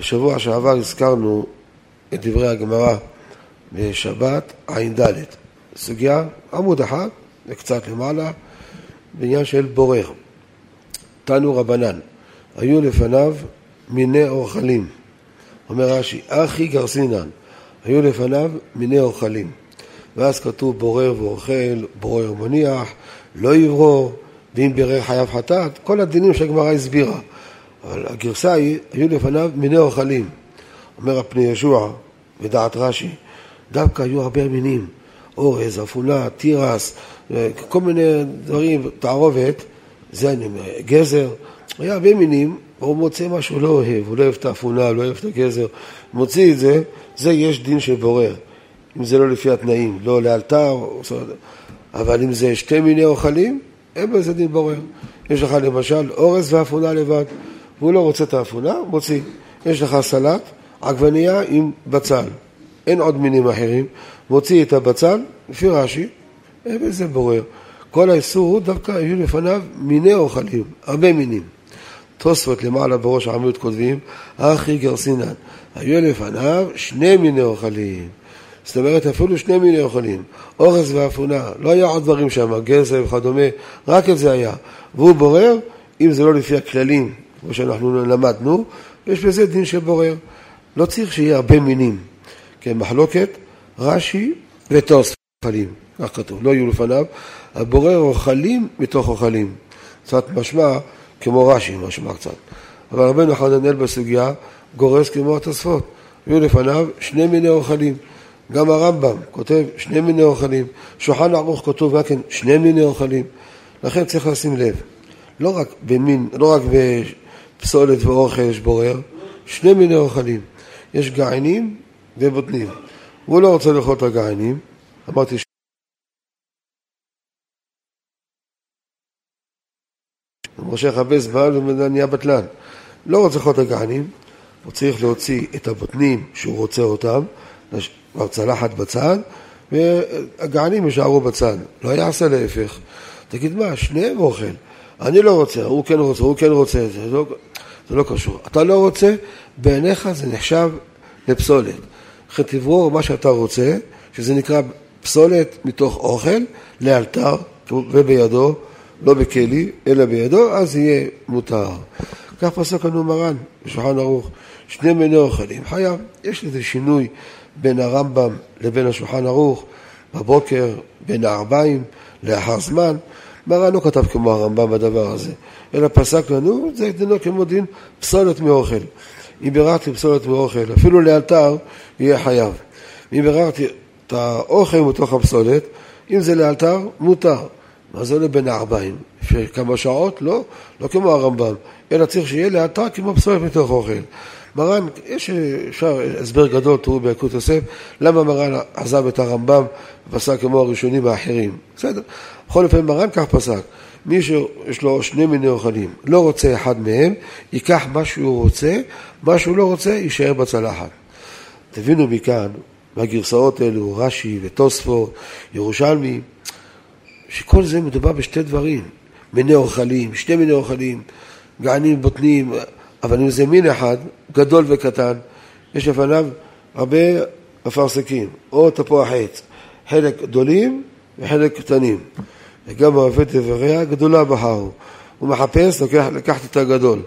בשבוע שעבר הזכרנו את דברי הגמרא בשבת ע"ד, סוגיה עמוד אחד וקצת למעלה, בעניין של בורר. תנו רבנן, היו לפניו מיני אוכלים. אומר רש"י, אחי גרסינן, היו לפניו מיני אוכלים. ואז כתוב בורר ואוכל, בורר ומניח, לא יברור, ואם בירר חייב חטאת, כל הדינים שהגמרא הסבירה. אבל הגרסה היא, היו לפניו מיני אוכלים. אומר הפני ישוע, ודעת רש"י, דווקא היו הרבה מינים, אורז, אפונה, תירס, כל מיני דברים, תערובת, זה אני אומר, גזר, היה הרבה מינים, הוא מוצא מה שהוא לא אוהב, הוא לא אוהב את האפונה, לא אוהב את הגזר, מוציא את זה, זה יש דין של בורר. אם זה לא לפי התנאים, לא לאלתר, אבל אם זה שתי מיני אוכלים, אין בזה דין בורר. יש לך למשל אורז ואפונה לבד, והוא לא רוצה את האפונה, מוציא. יש לך סלט, עגבנייה עם בצל, אין עוד מינים אחרים, מוציא את הבצל, לפי רש"י, אין בזה בורר. כל האיסור הוא דווקא היו לפניו מיני אוכלים, הרבה מינים. תוספות למעלה בראש העמוד כותבים, אחי גרסינן, היו לפניו שני מיני אוכלים. זאת אומרת, אפילו שני מיני אוכלים, אורז ואפונה, לא היה עוד דברים שם, גזר וכדומה, רק את זה היה. והוא בורר, אם זה לא לפי הכללים, כמו שאנחנו למדנו, יש בזה דין של בורר. לא צריך שיהיה הרבה מינים. כן, מחלוקת, רש"י ותוספות אוכלים, כך כתוב, לא יהיו לפניו, הבורר אוכלים מתוך אוכלים. קצת משמע כמו רש"י, משמע קצת. אבל רבנו חננאל בסוגיה גורס כמו התוספות. יהיו לפניו שני מיני אוכלים. גם הרמב"ם כותב שני מיני אוכלים, שולחן ערוך כתוב גם כן שני מיני אוכלים. לכן צריך לשים לב, לא רק במין, לא רק בפסולת ואוכל יש בורר, שני מיני אוכלים. יש געינים ובוטנים. הוא לא רוצה לאכול את הגעינים, אמרתי ש... מושך הרבה זמן ונהיה בטלן. לא רוצה לאכול את הגעינים, הוא צריך להוציא את הבוטנים שהוא רוצה אותם, כבר צלחת בצד, והגענים יישארו בצד. לא יעשה להפך. תגיד מה, שניהם אוכל. אני לא רוצה, הוא כן רוצה, הוא כן רוצה, זה לא, זה לא קשור. אתה לא רוצה, בעיניך זה נחשב לפסולת. לכן תברור מה שאתה רוצה, שזה נקרא פסולת מתוך אוכל, לאלתר, ובידו, לא בכלי, אלא בידו, אז יהיה מותר. כך פסק לנו מרן בשולחן ערוך, שני מיני אוכלים, חייב. יש לזה שינוי בין הרמב"ם לבין השולחן ערוך, בבוקר, בין הארבעים, לאחר זמן. מרן לא כתב כמו הרמב"ם בדבר הזה, אלא פסק לנו, זה דינו כמו דין פסולת מאוכל. אם ביררתי פסולת מאוכל, אפילו לאלתר, יהיה חייב. אם ביררתי את האוכל מתוך הפסולת, אם זה לאלתר, מותר. מה זה עולה בין הארבעים? לפני כמה שעות? לא, לא כמו הרמב"ם, אלא צריך שיהיה לאלתר כמו פסולת מתוך אוכל. מרן, יש אפשר הסבר גדול, תראו ביקוד יוסף, למה מרן עזב את הרמב"ם ופסק כמו הראשונים האחרים. בסדר. בכל אופן מרן כך פסק. מי שיש לו שני מיני אוכלים, לא רוצה אחד מהם, ייקח מה שהוא רוצה, מה שהוא לא רוצה, יישאר בצלחת. תבינו מכאן, מהגרסאות האלו, רש"י ותוספו, ירושלמי, שכל זה מדובר בשתי דברים, מיני אוכלים, שתי מיני אוכלים, גענים, בוטנים, אבל אם זה מין אחד, גדול וקטן, יש לפניו הרבה אפרסקים, או תפוח עץ, חלק גדולים וחלק קטנים. וגם אוהבי דבריה גדולה בחרו. הוא מחפש, לוקח, לקחת את הגדול.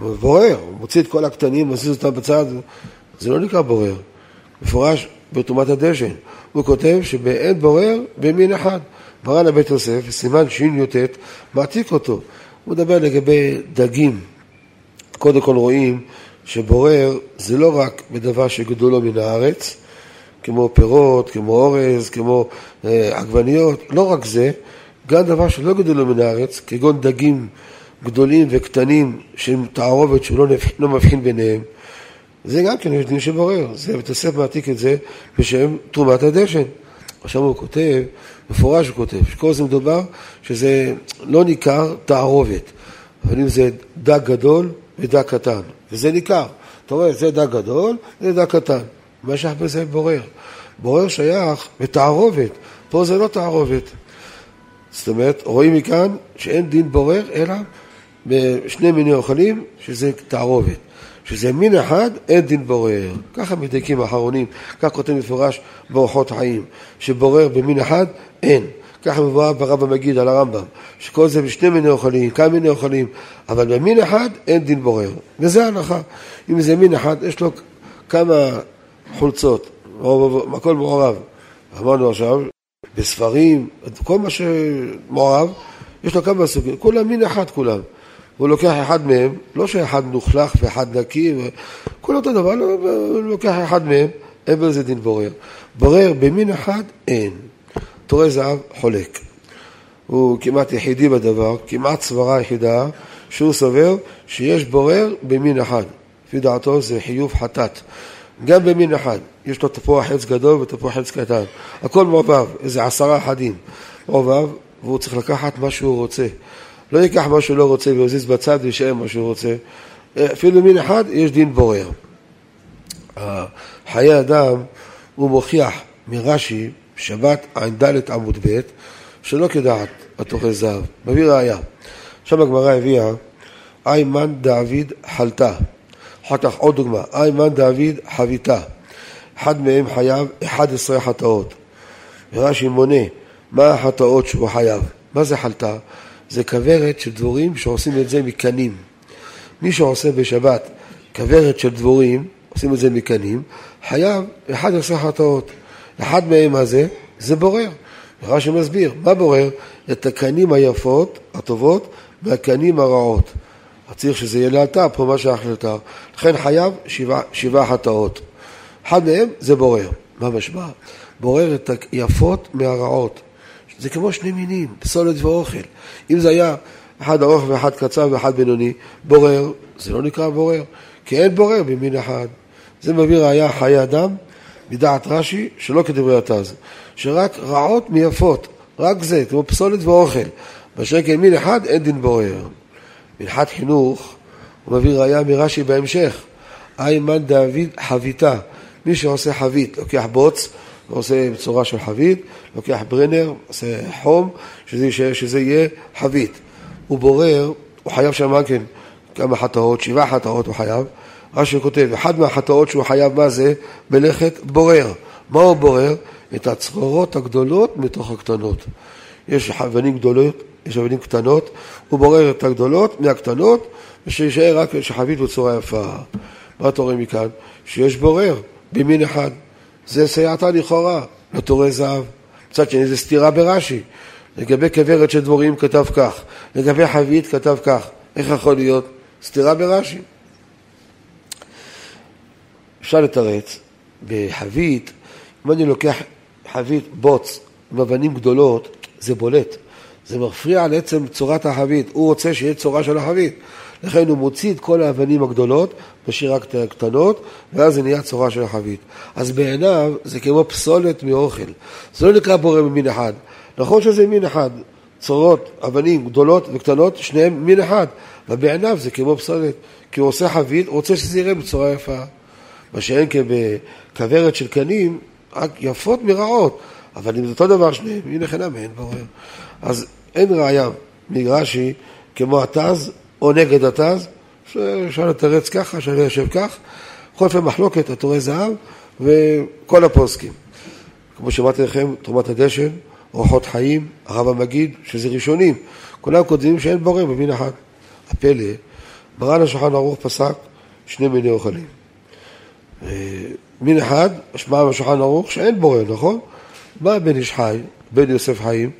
הוא בורר, הוא מוציא את כל הקטנים, מזיז אותם בצד, זה לא נקרא בורר. מפורש בתרומת הדשן. הוא כותב שבאין בורר במין אחד. מרן הבית יוסף, סימן שי"ט, מעתיק אותו. הוא מדבר לגבי דגים. קודם כל רואים שבורר זה לא רק בדבר שגדולו מן הארץ, כמו פירות, כמו אורז, כמו אה, עגבניות, לא רק זה, גם דבר שלא גדולו מן הארץ, כגון דגים גדולים וקטנים שהם תערובת שהוא לא, לא מבחין ביניהם, זה גם כן יש דין שבורר, זה הספר מעתיק את זה בשם תרומת הדשן. עכשיו הוא כותב, מפורש הוא כותב, שכל זה מדובר שזה לא ניכר תערובת, אבל אם זה דג גדול ודג קטן, וזה ניכר. אתה רואה, זה דג גדול, זה דג קטן. מה שייך בזה בורר? בורר שייך בתערובת, פה זה לא תערובת. זאת אומרת, רואים מכאן שאין דין בורר, אלא בשני מיני אוכלים, שזה תערובת. שזה מין אחד, אין דין בורר. ככה מדייקים האחרונים, כך כותב מפורש באורחות חיים, שבורר במין אחד, אין. ככה מבואר ברב המגיד על הרמב"ם, שכל זה בשני מיני אוכלים, כמה מיני אוכלים, אבל במין אחד אין דין בורר. וזה ההנחה. אם זה מין אחד, יש לו כמה חולצות, הכל מעורב. אמרנו עכשיו, בספרים, כל מה שמעורב, יש לו כמה סוגים, כולם מין אחד כולם. הוא לוקח אחד מהם, לא שאחד נוכלך ואחד נקי, כולם אותו דבר, לא, הוא לוקח אחד מהם, אין בזה דין בורר. בורר במין אחד, אין. תורי זהב חולק. הוא כמעט יחידי בדבר, כמעט סברה יחידה, שהוא סובר שיש בורר במין אחד. לפי דעתו זה חיוב חטאת. גם במין אחד, יש לו תפוח עץ גדול ותפוח עץ קטן. הכל מעובב, איזה עשרה אחדים. מעובב, והוא צריך לקחת מה שהוא רוצה. לא ייקח מה שהוא לא רוצה ויזיז בצד וישאר מה שהוא רוצה. אפילו מין אחד, יש דין בורר. חיי אדם, הוא מוכיח מרש"י, שבת ע"ד עמוד ב', שלא כדעת התוכן זהב. מביא ראיה. שם הגמרא הביאה, איימן דאביד חלתה. אחר כך עוד דוגמה, איימן דאביד חביתה. אחד מהם חייב 11 חטאות. ורש"י מונה מה החטאות שהוא חייב. מה זה חלתה? זה כוורת של דבורים שעושים את זה מקנים. מי שעושה בשבת כוורת של דבורים, עושים את זה מקנים, חייב 11 חטאות. אחד מהם הזה, זה בורר. רש"י מסביר, מה בורר? את הקנים היפות, הטובות, והקנים הרעות. צריך שזה יהיה לאלתר, פה מה שייך לאלתר. לכן חייב שבעה, שבעה חטאות. אחד מהם זה בורר. מה משמע? בורר את היפות מהרעות. זה כמו שני מינים, סולת ואוכל. אם זה היה אחד ארוך ואחד קצר ואחד בינוני, בורר, זה לא נקרא בורר, כי אין בורר במין אחד. זה מביא ראיה חיי אדם, מדעת רש"י, שלא כדברי התז, שרק רעות מיפות, רק זה, כמו פסולת ואוכל. בשקל מין אחד אין דין בורר. מנחת חינוך, הוא מביא ראיה מרש"י בהמשך. איימן דוד חביתה, מי שעושה חבית, לוקח בוץ ועושה בצורה של חבית, לוקח ברנר, עושה חום, שזה, שזה יהיה חבית. הוא בורר, הוא חייב שם גם כן כמה חטאות, שבעה חטאות הוא חייב. רש"י כותב, אחד מהחטאות שהוא חייב מה זה? מלאכת בורר. מה הוא בורר? את הצרורות הגדולות מתוך הקטנות. יש אבנים גדולות, יש אבנים קטנות, הוא בורר את הגדולות מהקטנות, ושישאר רק שחבית בצורה יפה. מה אתה רואה מכאן? שיש בורר במין אחד. זה סייעתא לכאורה, לתורי זהב. מצד שני זה סתירה ברש"י. לגבי כוורת של דבורים כתב כך, לגבי חבית כתב כך. איך יכול להיות? סתירה ברש"י. אפשר לתרץ, בחבית, אם אני לוקח חבית בוץ עם אבנים גדולות, זה בולט. זה מפריע על עצם צורת החבית. הוא רוצה שיהיה צורה של החבית. לכן הוא מוציא את כל האבנים הגדולות, משאיר רק את הקטנות, ואז זה נהיה צורה של החבית. אז בעיניו זה כמו פסולת מאוכל. זה לא נקרא בורא ממין אחד. נכון שזה מין אחד, צורות, אבנים גדולות וקטנות, שניהם מין אחד, אבל בעיניו זה כמו פסולת. כי הוא עושה חבית, הוא רוצה שזה יראה בצורה יפה. מה שאין כבכוורת של קנים, יפות מרעות. אבל אם זה אותו דבר שניהם, הנה חינם אין בורר. אז אין ראיה מרש"י כמו התז או נגד התז, שאפשר לתרץ ככה, שאני יושב כך, חולפי מחלוקת, התורי זהב וכל הפוסקים. כמו שאמרתי לכם, תרומת הדשן, אורחות חיים, הרב המגיד, שזה ראשונים. כולם כותבים שאין בורר במין אחד. הפלא, מרן השולחן ערוך פסק שני מיני אוכלים. מין אחד, משמע בשולחן ערוך שאין בורר, נכון? בא בן איש חי, בן יוסף חיים,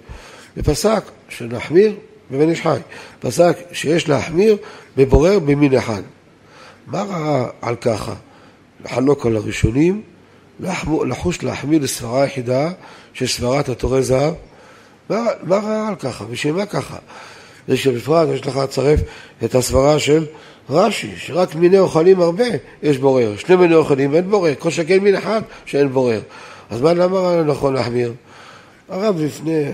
ופסק שנחמיר בבן איש חי. פסק שיש להחמיר בבורר במין אחד. מה ראה על ככה? לחלוק על הראשונים, לחוש להחמיר לסברה יחידה של סברת התורי זהב? מה, מה ראה על ככה? בשביל מה ככה? זה שבפרט יש לך לצרף את הסברה של רש"י, שרק מיני אוכלים הרבה יש בורר. שני מיני אוכלים ואין בורר, כל שכן מין אחד שאין בורר. אז מה, למה נכון להחמיר? הרב לפני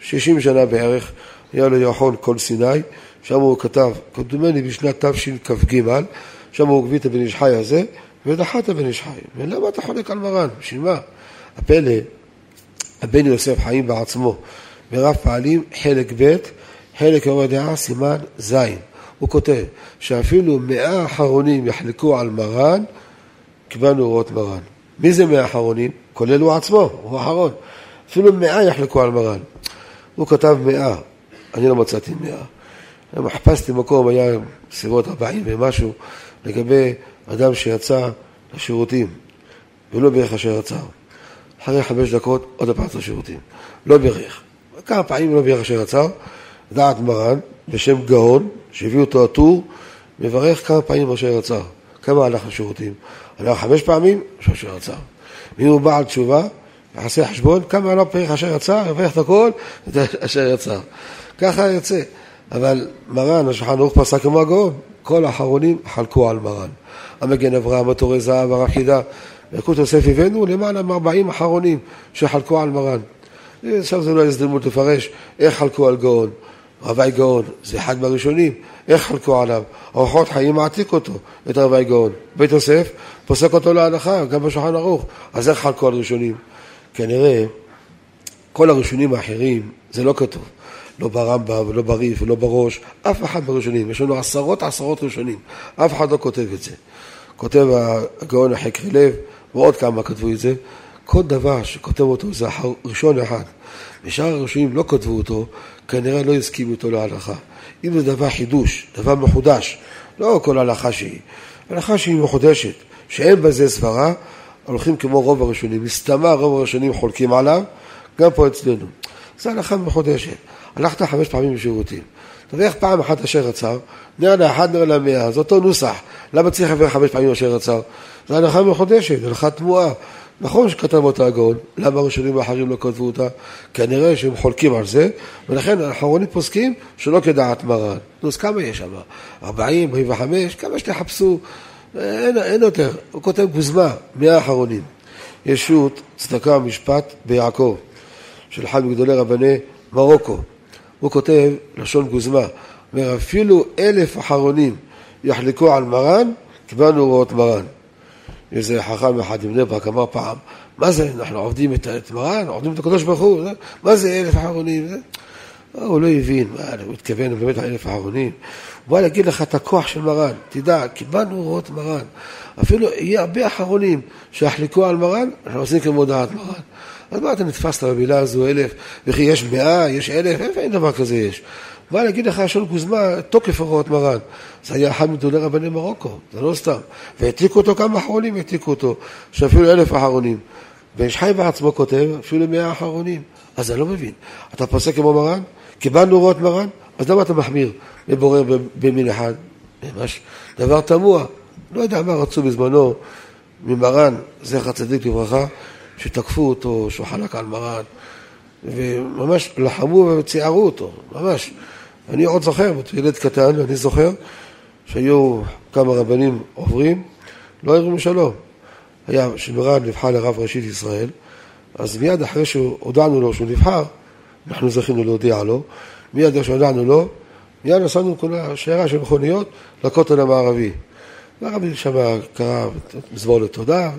60 שנה בערך, היה לו ירחון כל סיני, שם הוא כתב, כמדומני בשנת תשכ"ג, שם הוא הביא את הבן איש חי הזה, ודחה את הבן איש חי. ולמה אתה חולק על מרן? בשביל מה? הפלא, הבן יוסף חיים בעצמו, ברב פעלים, חלק ב', חלק יום הדעה, סימן ז'. הוא כותב שאפילו מאה אחרונים יחלקו על מרן, קיבלנו אורות מרן. מי זה מאה אחרונים? כולל הוא עצמו, הוא האחרון. אפילו מאה יחלקו על מרן. הוא כתב מאה, אני לא מצאתי מאה. חיפשתי מקום, היה בסביבות ארבעים ומשהו, לגבי אדם שיצא לשירותים, ולא בירך אשר יצא. אחרי חמש דקות עוד הפעם לשירותים. לא בירך. כמה פעמים לא בירך אשר יצא, דעת מרן, בשם גאון, שהביאו אותו הטור, מברך כמה פעמים אשר יצא. כמה הלך לשירותים? הלך חמש פעמים, אשר יצא. אם הוא בעל תשובה, יעשה חשבון, כמה לא פרח אשר יצא, יברך את הכל, את אשר יצא. ככה יוצא. אבל מרן, השולחן ערוך פסק כמו הגאון, כל האחרונים חלקו על מרן. המגן אברהם, התורי זהב, הרב חידה, יקוד יוסף הבאנו למעלה מ-40 אחרונים שחלקו על מרן. עכשיו זה לא הזדמנות לפרש איך חלקו על גאון. רבי גאון זה אחד מהראשונים, איך חלקו עליו? אורחות חיים מעתיק אותו, את רבי גאון. בית יוסף פוסק אותו להלכה, גם בשולחן ערוך. אז איך חלקו על ראשונים? כנראה כל הראשונים האחרים זה לא כתוב. לא ברמב"ם ולא בריף ולא בראש, אף אחד בראשונים. יש לנו עשרות עשרות ראשונים, אף אחד לא כותב את זה. כותב הגאון החקרי לב, ועוד כמה כתבו את זה. כל דבר שכותב אותו זה ראשון אחד. ושאר הראשונים לא כתבו אותו, כנראה לא הסכימו איתו להלכה. אם זה דבר חידוש, דבר מחודש, לא כל הלכה שהיא, הלכה שהיא מחודשת, שאין בזה סברה, הולכים כמו רוב הראשונים. מסתמה רוב הראשונים חולקים עליו, גם פה אצלנו. זו הלכה מחודשת. הלכת חמש פעמים בשירותים. תברך פעם אחת אשר רצה, נר לאחד נר למאה, זה אותו נוסח. למה צריך לברך חמש פעמים אשר רצה? זו הלכה מחודשת, הלכה תמוהה. נכון שכתב אותה הגאון, למה הראשונים האחרים לא כתבו אותה? כנראה שהם חולקים על זה, ולכן האחרונים פוסקים שלא כדעת מרן. נו, אז כמה יש שם? 40, 45, כמה שתחפשו, אין, אין יותר. הוא כותב גוזמה, מאה האחרונים. ישות, צדקה ומשפט ביעקב, של אחד מגדולי רבני מרוקו. הוא כותב, לשון גוזמה, אומר אפילו אלף אחרונים יחלקו על מרן, קיבלנו הוראות מרן. איזה חכם אחד מבני ברק אמר פעם, מה זה, אנחנו עובדים את מרן, עובדים את הקדוש ברוך הוא, מה זה אלף אחרונים? הוא לא הבין, מה, הוא התכוון באמת לאלף האחרונים. הוא בא להגיד לך את הכוח של מרן, תדע, קיבלנו הוראות מרן. אפילו יהיה הרבה אחרונים שיחלקו על מרן, אנחנו עושים כמו דעת מרן. אז מה אתה נתפסת במילה הזו אלף, וכי יש מאה, יש אלף, איפה אין דבר כזה יש? הוא בא להגיד לך לשון גוזמה, תוקף הוראות מרן. זה היה אחד מגדולי רבני מרוקו, זה לא סתם. והעתיקו אותו כמה אחרונים, העתיקו אותו, שאפילו אלף אחרונים. ויש חי בעצמו כותב, אפילו מאה אחרונים. אז אני לא מבין. אתה פוסק כמו מרן? קיבלנו הוראות מרן? אז למה אתה מחמיר ובורר במין אחד? ממש דבר תמוה. לא יודע מה רצו בזמנו ממרן, זכר צדיק לברכה, שתקפו אותו, שהוא חלק על מרן, וממש לחמו וציערו אותו, ממש. אני עוד זוכר, ילד קטן, אני זוכר שהיו כמה רבנים עוברים, לא הרימו שלום. היה, שמרן נבחר לרב ראשית ישראל, אז מיד אחרי שהודענו לו שהוא נבחר, אנחנו זכינו להודיע לו, מיד אחרי שהודענו לו, מיד נסענו כולה שיירה של מכוניות לכותל המערבי. והרבי שם קרא מזמור לתודה,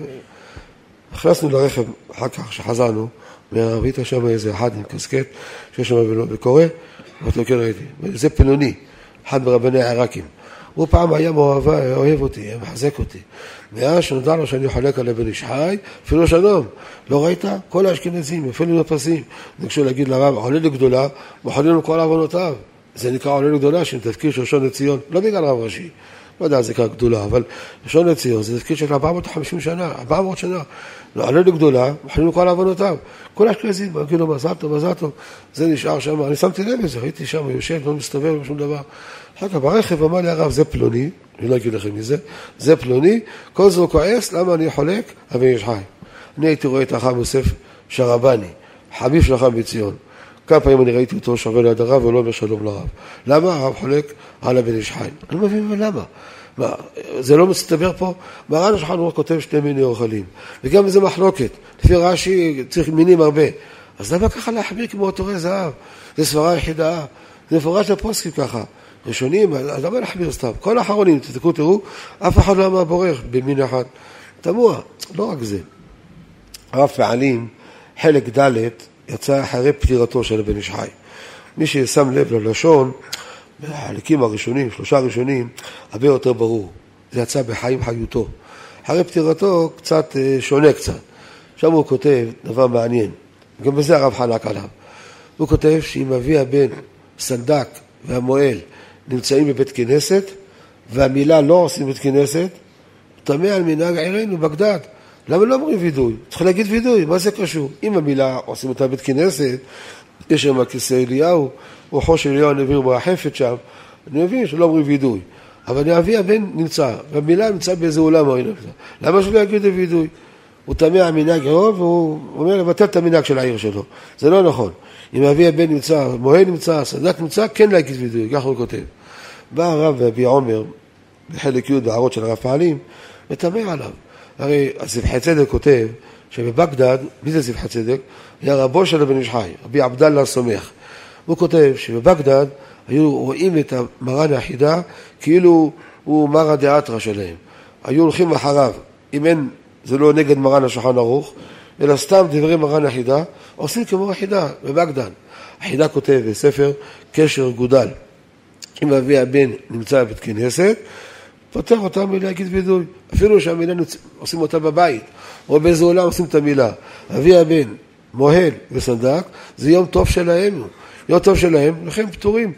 נכנסנו לרכב אחר כך, כשחזרנו, והראית שם איזה אחד עם קסקט שיש שם וקורא, אמרתי לו, כן ראיתי, זה פלוני, אחד מרבני העיראקים. הוא פעם היה מאוהבה, אוהב אותי, היה מחזק אותי. מאז שנודע לו שאני חולק על אבן איש חי, אפילו שלום. לא ראית? כל האשכנזים, אפילו מפסים, ניגשו להגיד לרב, עולה לגדולה, מחוללים כל עוונותיו. זה נקרא עולה לגדולה, של תפקיד של ראשון לציון, לא בגלל רב ראשי. לא יודע, זה כאן גדולה, אבל ראשון לציון זה תפקיד של 450 שנה, 400 שנה. עלה לגדולה, מחלימים כל עוונותיו. כל האשכנזים, אמרו לו מזל טוב, מזל טוב, זה נשאר שם, אני שמתי לב לזה, ראיתי שם, יושב, לא מסתובב, לא שום דבר. אחר כך ברכב אמר לי הרב, זה פלוני, אני לא אגיד לכם מי זה, פלוני, כל זה הוא כועס, למה אני חולק? אבי יש חי. אני הייתי רואה את החם יוסף שרבני, חביב של החם בציון. כמה פעמים אני ראיתי אותו שווה ליד הרב ולא אומר שלום לרב. למה הרב חולק על הבן איש חי? אני לא מבין למה. מה, זה לא מסתבר פה? מרן השולחן ערוך כותב שני מיני אוכלים, וגם זה מחלוקת. לפי רש"י צריך מינים הרבה. אז למה ככה להחמיר כמו עטורי זהב? זה סברה יחידה, זה מפורש לפוסקים ככה. ראשונים, למה להחמיר סתם? כל האחרונים, תתקעו, תראו, אף אחד לא אמר בורר במין אחד. תמוה, לא רק זה. הרב פעלים, חלק ד' יצא אחרי פטירתו של הבן איש חי. מי ששם לב ללשון, החלקים הראשונים, שלושה הראשונים, הרבה יותר ברור. זה יצא בחיים חיותו. אחרי פטירתו קצת אה, שונה קצת. שם הוא כותב דבר מעניין, גם בזה הרב חלק עליו. הוא כותב שאם אבי הבן, סנדק והמוהל נמצאים בבית כנסת, והמילה לא עושים בית כנסת, טמא על מנהג עירנו, בגדד. למה לא אומרים וידוי? צריך להגיד וידוי, מה זה קשור? אם המילה עושים אותה בבית כנסת, יש שם כיסא אליהו, רוחו של אליהו הנביא מרחפת שם, אני מבין שלא אומרים וידוי. אבל אבי הבן נמצא, והמילה נמצא באיזה אולם או נמצא. למה שלא יגיד וידוי? הוא טמא המנהג עירו, והוא אומר לבטל את המנהג של העיר שלו. זה לא נכון. אם אבי הבן נמצא, מוהל נמצא, סדק נמצא, כן להגיד וידוי, ככה הוא כותב. בא הרב ואבי עומר, בחלק י' בהערות של הרב פעלים, ותמה עליו. הרי זבחי צדק כותב שבבגדד, מי זה זבחי צדק? היה רבו של הבן איש חי, רבי עבדאללה הסומך. הוא כותב שבבגדד היו רואים את המרן היחידה כאילו הוא מרא דאתרא שלהם. היו הולכים אחריו, אם אין, זה לא נגד מרן השולחן ערוך, אלא סתם דברי מרן היחידה, עושים כמו היחידה בבגדד. היחידה כותב בספר קשר גודל. אם אבי הבן נמצא בבית כנסת, פותר אותם מלהגיד וידוי. אפילו שהמילה עושים אותה בבית, או באיזה עולם עושים את המילה. אבי הבן, מוהל וסנדק, זה יום טוב שלהם. יום טוב שלהם, לכן פטורים.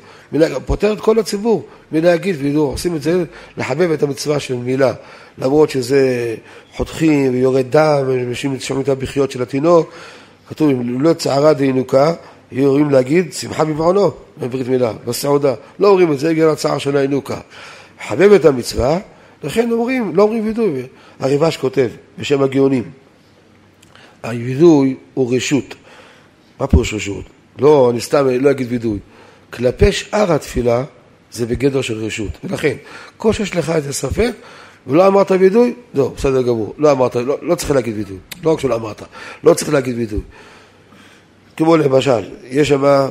פותר את כל הציבור מלהגיד וידוי. עושים את זה לחבב את המצווה של מילה. למרות שזה חותכים ויורד דם, אנשים שומעים את הבכיות של התינוק. כתוב, אם לא צערה דינוקה, יהיו אומרים להגיד שמחה במעונו בברית מילה, בסעודה. לא אומרים את זה בגלל הצער של האינוקה. חבב את המצווה, לכן אומרים, לא אומרים וידוי. הריבש כותב בשם הגאונים, הווידוי הוא רשות. מה פירוש רשות? לא, אני סתם לא אגיד וידוי. כלפי שאר התפילה זה בגדר של רשות. ולכן, כל שיש לך איזה ספק, ולא אמרת וידוי, לא, בסדר גמור. לא אמרת, לא, לא צריך להגיד וידוי. לא רק שלא אמרת, לא צריך להגיד וידוי. כמו למשל, יש שם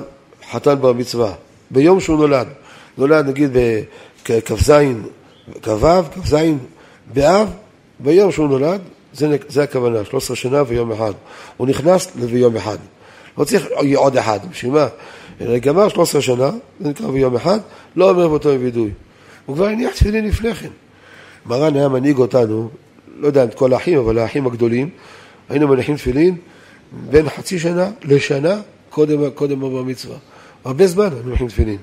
חתן בר מצווה, ביום שהוא נולד, נולד נגיד בכ"ז, כ"ו, כ"ז באב, ביום שהוא נולד, זה, זה הכוונה, 13 שנה ויום אחד. הוא נכנס לביום אחד. לא צריך עוד אחד, בשביל מה? גמר 13 שנה, זה נקרא ביום אחד, לא אומר באותו וידוי. הוא כבר הניח תפילין לפני כן. מרן היה מנהיג אותנו, לא יודע את כל האחים, אבל האחים הגדולים, היינו מניחים תפילין בין חצי שנה לשנה קודם, קודם הבר מצווה. הרבה זמן אני מכין תפילין.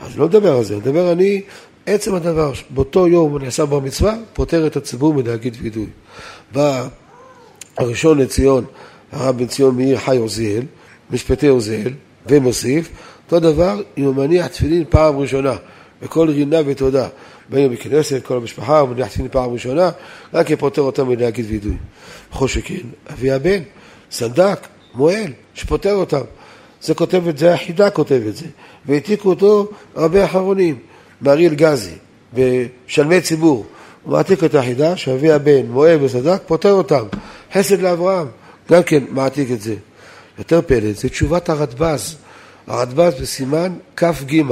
אז לא מדבר על זה, מדבר אני, עצם הדבר, באותו יום אני אעשה בר מצווה, פוטר את הציבור מלהגיד וידוי. בא הראשון לציון, הרב בן ציון מאיר חי עוזיאל, משפטי עוזיאל, ומוסיף, אותו דבר אם הוא מניח תפילין פעם ראשונה, בכל רינה ותודה. באים בכנסת, כל המשפחה, הוא מניח תפילין פעם ראשונה, רק יפוטר אותם מלהגיד וידוי. בכל שכן, אבי הבן. סנדק, מועל, שפוטר אותם. זה כותב את זה, החידה כותב את זה. והעתיקו אותו הרבה אחרונים, באריאל גזי, בשלמי ציבור. הוא מעתיק את החידה, שאבי הבן, מועל וסדק, פוטר אותם. חסד לאברהם, גם כן מעתיק את זה. יותר פלא, זה תשובת הרדב"ז. הרדב"ז בסימן כ"ג,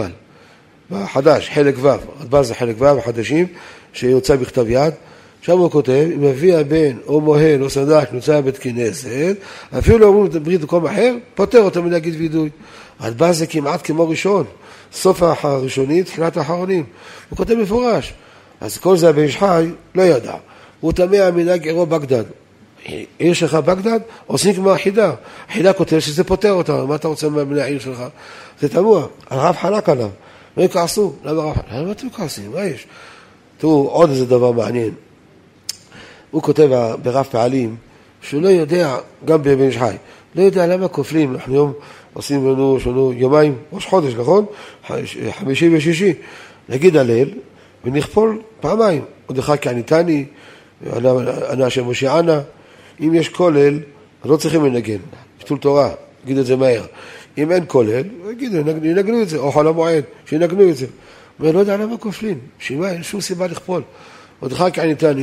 בחדש, חלק ו', הרדב"ז זה חלק ו', החדשים, שיוצא בכתב יד. שם הוא כותב, אם אבי הבן או מוהל או סדק נמצא בבית כנסת, אפילו לא אומרים את הברית במקום אחר, פוטר אותו מלהגיד וידוי. הדבא זה כמעט כמו ראשון, סוף הראשוני, תחילת האחרונים. הוא כותב מפורש. אז כל זה הבן איש חי לא ידע. הוא טמא מנהג עירו בגדד. עיר שלך בגדד, עושים כמו החידה. החידה כותב שזה פוטר אותה, מה אתה רוצה מבני העיר שלך? זה תמוה, הרב חלק עליו. לא יכעסו, למה הרב חלק? למה אתם כועסים? מה יש? תראו, עוד איזה דבר מעניין. הוא כותב ברב פעלים שהוא לא יודע, גם בבן איש חי, לא יודע למה כופלים, אנחנו היום עושים לנו, יש לנו יומיים, ראש חודש, נכון? חמישי ושישי, נגיד הלל ונכפול פעמיים, עוד אחד כעניתני, ענה השם מושיענה, אם יש כולל, אז לא צריכים לנגן, ביטול תורה, נגיד את זה מהר. אם אין כולל, יגידו, ינגנו את זה, או חול המועד, שינגנו את זה. אבל לא יודע למה כופלים, בשביל מה, אין שום סיבה לכפול. עוד אחר כך ניתן,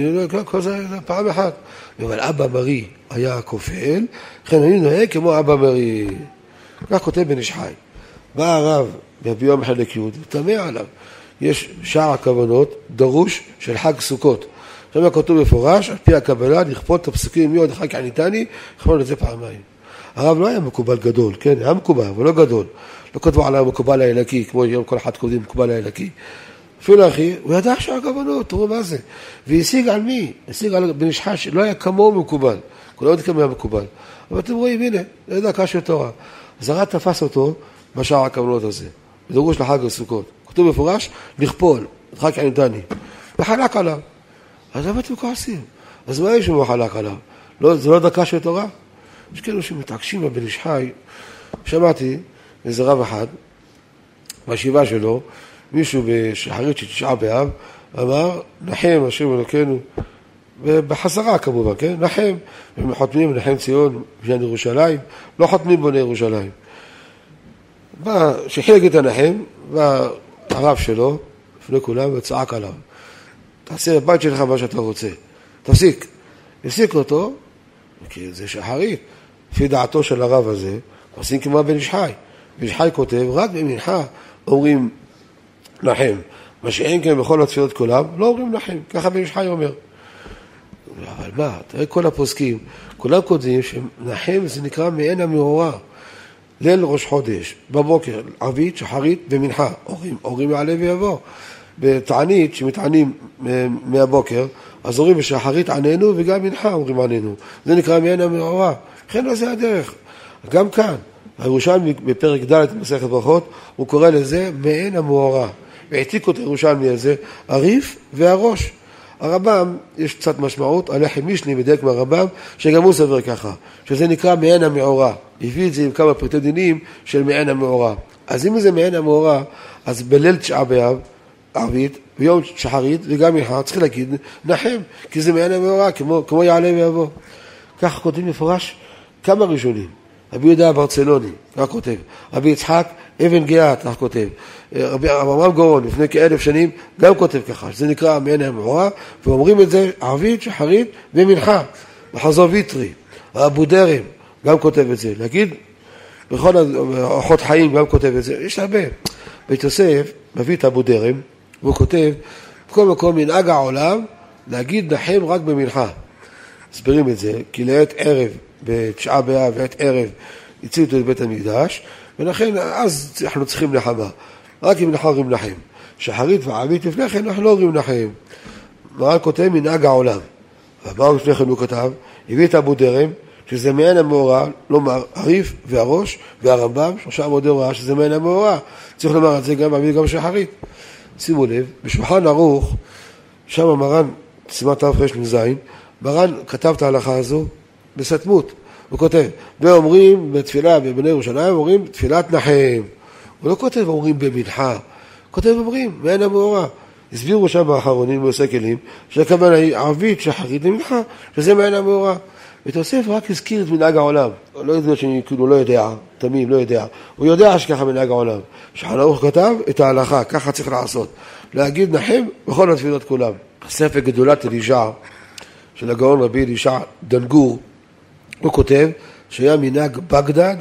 כל זה פעם אחת. אבל אבא מרי היה כופל, לכן אני נוהג כמו אבא מרי. כך כותב בן איש חי. בא הרב ביום חלק י' ותמה עליו. יש שער הכוונות דרוש של חג סוכות. שם כתוב מפורש, על פי הקבלה, לכפות את הפסוקים מי עוד אחר כך ניתני, לכפות את זה פעמיים. הרב לא היה מקובל גדול, כן, היה מקובל, אבל לא גדול. לא כתבו עליו מקובל האלקי, כמו היום כל אחד כותבים מקובל האלקי. אפילו אחי, הוא ידע שהכוונות, תראו מה זה. והשיג על מי? השיג על בן איש חש, לא היה כמוהו מקובל. כולם יודעים כמה היה מקובל. אבל אתם רואים, הנה, לא יודע קשי תורה. אז הרב תפס אותו בשער הכוונות הזה, בדרוש לחג הסוכות. כתוב מפורש, לכפול, חג עינתני. וחלק עליו. אז למה אתם כועסים? אז מה יש לנו חלק עליו? לא, זה לא דקה של תורה? יש כאלו שמתעקשים בבן איש חי. שמעתי איזה רב אחד, בישיבה שלו, מישהו בשחרית של תשעה באב, אמר, נחם השם אלוקינו, בחזרה כמובן, כן? נחם, הם חותמים נחם ציון בניין ירושלים, לא חותמים בוני ירושלים. בא, כשחילק את הנחם, בא הרב שלו, לפני כולם, וצעק עליו, תעשה בבית שלך מה שאתה רוצה, תפסיק. הפסיק אותו, כי זה שחרית, לפי דעתו של הרב הזה, עושים כמו בן איש חי. בן איש חי כותב, רק במנחה אומרים נחם. מה שאין כן בכל התפילות כולם, לא אומרים נחם, ככה בן איש חי אומר. אבל מה, תראה כל הפוסקים, כולם כותבים שנחם זה נקרא מעין המאורע. ליל ראש חודש, בבוקר, ערבית, שחרית ומנחה, הורים, הורים יעלה ויבוא. בתענית, שמתענים מהבוקר, אז אומרים בשחרית עננו וגם מנחה אומרים עננו. זה נקרא מעין המאורע. לכן לא זה הדרך. גם כאן, הירושלמי בפרק ד' במסכת ברכות, הוא קורא לזה מעין המאורע. והעתיקו את הירושלמי הזה, הריף והראש. הרמב"ם, יש קצת משמעות, הלחם מישני מדייק מהרמב"ם, שגם הוא סבר ככה, שזה נקרא מעין המאורע. הביא את זה עם כמה פרטי דינים של מעין המאורע. אז אם זה מעין המאורע, אז בליל תשעה באב, ערבית, ביום שחרית וגם מלחה, צריך להגיד נחם, כי זה מעין המאורע, כמו, כמו יעלה ויבוא. ככה כותבים מפורש כמה ראשונים. רבי יהודה ברצלוני, כך כותב. רבי יצחק אבן גאה, כך כותב. רבי אברהם גורון, לפני כאלף שנים, גם כותב ככה, שזה נקרא מעין המאורע, ואומרים את זה ערבית, שחרית ומנחה. בחזור ויטרי, אבו דרם, גם כותב את זה. להגיד, בכל אורחות חיים גם כותב את זה, יש הרבה. בית יוסף מביא את אבו דרם, והוא כותב, בכל מקום מנהג העולם להגיד נחם רק במנחה. מסבירים את זה, כי לעת ערב, בתשעה באב, לעת ערב, הצילו אותו לבית המקדש, ולכן אז אנחנו צריכים נחמה. רק אם אנחנו אומרים נחם. שחרית וערבית לפני כן אנחנו לא אומרים נחם. מרן כותב מנהג העולם. ומה לפני כן הוא כתב? הביא את אבו דרם, שזה מעין המאורע, לומר הריף והראש והרמב"ם, שלושה עמודי הוראה שזה מעין המאורע. צריך לומר את זה גם בערבית וגם שחרית. שימו לב, בשולחן ערוך, שם מרן, סימן תרמ"ז, מרן כתב את ההלכה הזו בסתמות. הוא כותב, ואומרים בתפילה בבני ירושלים, אומרים תפילת נחם. הוא לא כותב אומרים במנחה, כותב אומרים, מעין המאורע. הסבירו שם האחרונים בעושה כלים, שהכוונה היא ערבית שחרית למנחה, שזה מעין המאורע. ותוסף רק הזכיר את מנהג העולם. לא יודע שאני כאילו לא יודע, תמים, לא יודע. הוא יודע שככה מנהג העולם. שחן ערוך כתב את ההלכה, ככה צריך לעשות. להגיד נחם בכל התפילות כולם. ספר גדולת אלישע של הגאון רבי אלישע דנגור, הוא כותב שהיה מנהג בגדד,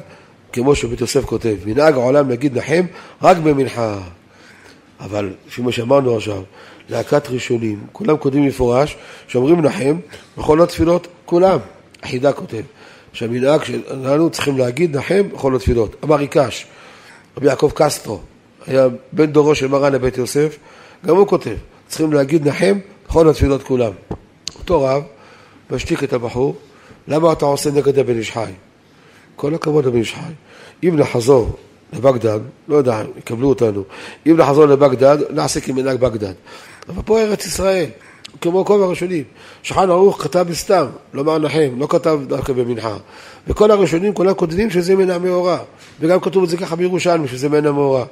כמו שבית יוסף כותב, מנהג העולם להגיד נחם רק במנחה. אבל לפי מה שאמרנו עכשיו, להקת ראשונים, כולם כותבים מפורש, שאומרים נחם בכל התפילות כולם. החידה כותב, שהמנהג שלנו צריכים להגיד נחם בכל התפילות. אמר עיקש, רבי יעקב קסטרו, היה בן דורו של מרן לבית יוסף, גם הוא כותב, צריכים להגיד נחם בכל התפילות כולם. אותו רב, משתיק את הבחור, למה אתה עושה נגד הבן איש חי? כל הכבוד לבן איש חי. אם נחזור לבגדד, לא יודע, יקבלו אותנו, אם נחזור לבגדד, נעשה כמנהג בגדד. אבל פה ארץ ישראל, כמו כל הראשונים. שולחן ערוך כתב בסתם, לומר נחם, לא כתב דווקא במנחה. וכל הראשונים כולם כותבים שזה מן המאורע. וגם כתוב את זה ככה בירושלמי, שזה מן המאורע.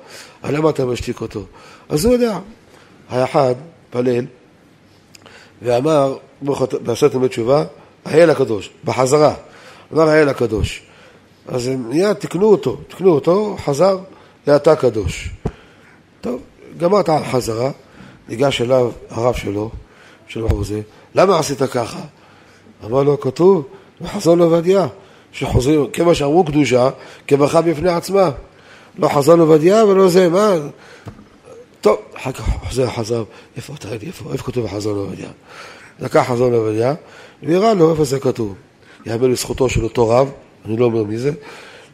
אבל למה אתה משתיק אותו? אז הוא יודע. היה אחד, פלל, ואמר, בעשרת ימי תשובה, האל הקדוש, בחזרה. אמר האל הקדוש. אז מיד תקנו אותו, תקנו אותו, חזר לאתה קדוש. טוב, גמרת על חזרה, ניגש אליו הרב שלו, של בחור זה, למה עשית ככה? אמר לו, כתוב בחזון עובדיה, שחוזרים, כמו שאמרו קדושה, כברכה בפני עצמה. לא חזון עובדיה ולא זה, מה? טוב, אחר כך חוזר חזר, איפה, תראה לי, איפה, איפה כתוב בחזון עובדיה? לקח חזון עובדיה, והראה לו איפה זה כתוב. יאמר לזכותו של אותו רב, אני לא אומר מי זה,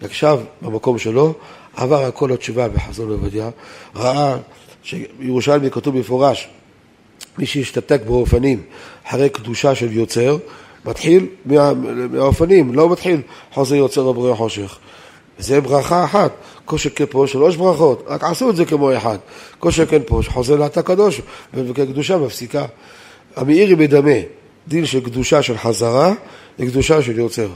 ישב במקום שלו, עבר על כל התשובה בחזון עובדיה, ראה שירושלמי כתוב במפורש, מי שהשתתק באופנים אחרי קדושה של יוצר, מתחיל מה, מהאופנים, לא מתחיל חוזר יוצר או בורא חושך. זה ברכה אחת, כל שכן פה שלוש ברכות, רק עשו את זה כמו אחד. כל שכן פה שחוזר לעתה קדוש, וכקדושה מפסיקה. המאירי בדמה, דין של קדושה של חזרה לקדושה של יוצר.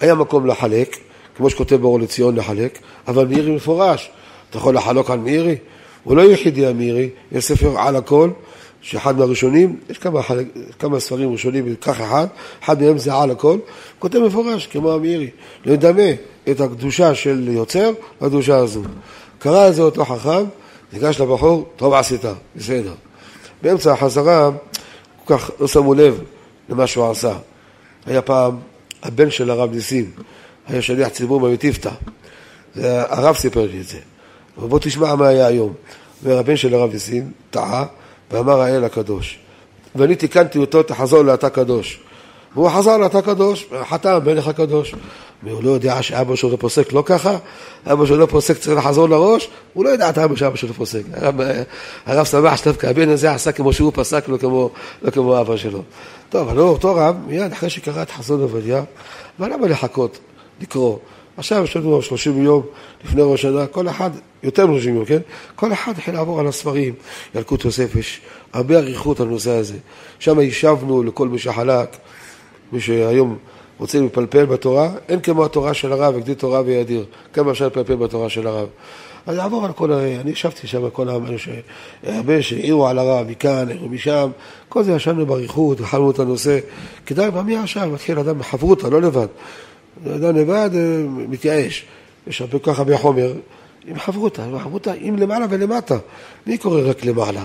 היה מקום לחלק, כמו שכותב באור לציון לחלק, אבל מאירי מפורש. אתה יכול לחלוק על מאירי? הוא לא יחידי המאירי, יש ספר על הכל, שאחד מהראשונים, יש כמה, חלק, כמה ספרים ראשונים, כך אחד, אחד מהם זה על הכל, כותב מפורש, כמו המאירי, לדמה את הקדושה של יוצר לקדושה הזו. קרא את זה אותו חכם, ניגש לבחור, טוב עשית, בסדר. באמצע החזרה, כל כך לא שמו לב למה שהוא עשה. היה פעם הבן של הרב ניסים, היה שליח ציבור במטיפתא. הרב סיפר לי את זה. אבל בוא תשמע מה היה היום. אומר, הבן של הרב ניסים טעה ואמר האל הקדוש. ואני תיקנתי אותו, תחזור לאתה קדוש. והוא חזר לאתה קדוש, חתם מלך הקדוש. והוא לא יודע שאבא שלו פוסק לא ככה, אבא שלו לא פוסק צריך לחזור לראש, הוא לא יודע את אבא שאבא שלו פוסק. הרב, הרב שמח שדווקא הבן הזה עשה כמו שהוא פסק, לא כמו, לא כמו אבא שלו. טוב, אבל אותו רב, מיד אחרי שקרא את חזון עובדיה, אבל למה לחכות, לקרוא? עכשיו יש לנו 30 יום לפני ראש השנה, כל אחד, יותר מ-30 יום, כן? כל אחד התחיל לעבור על הספרים, ילקוט יוסף, יש הרבה אריכות על הנושא הזה. שם השבנו לכל מי שחלק, מי שהיום רוצה לפלפל בתורה, אין כמו התורה של הרב, הגדיל תורה וידיר. כמה אפשר לפלפל בתורה של הרב. אז לעבור על כל. אני ישבתי שם, כל ה... הרבה שהעירו על הרב, מכאן, משם, כל זה ישבנו באריכות, אכלנו את הנושא. כדאי, מי עכשיו? מתחיל אדם בחברותא, לא לבד. אדם לבד אה, מתייאש. יש הרבה כל כך הרבה חומר, עם חברותא, עם חברותא, עם למעלה ולמטה. מי קורא רק למעלה?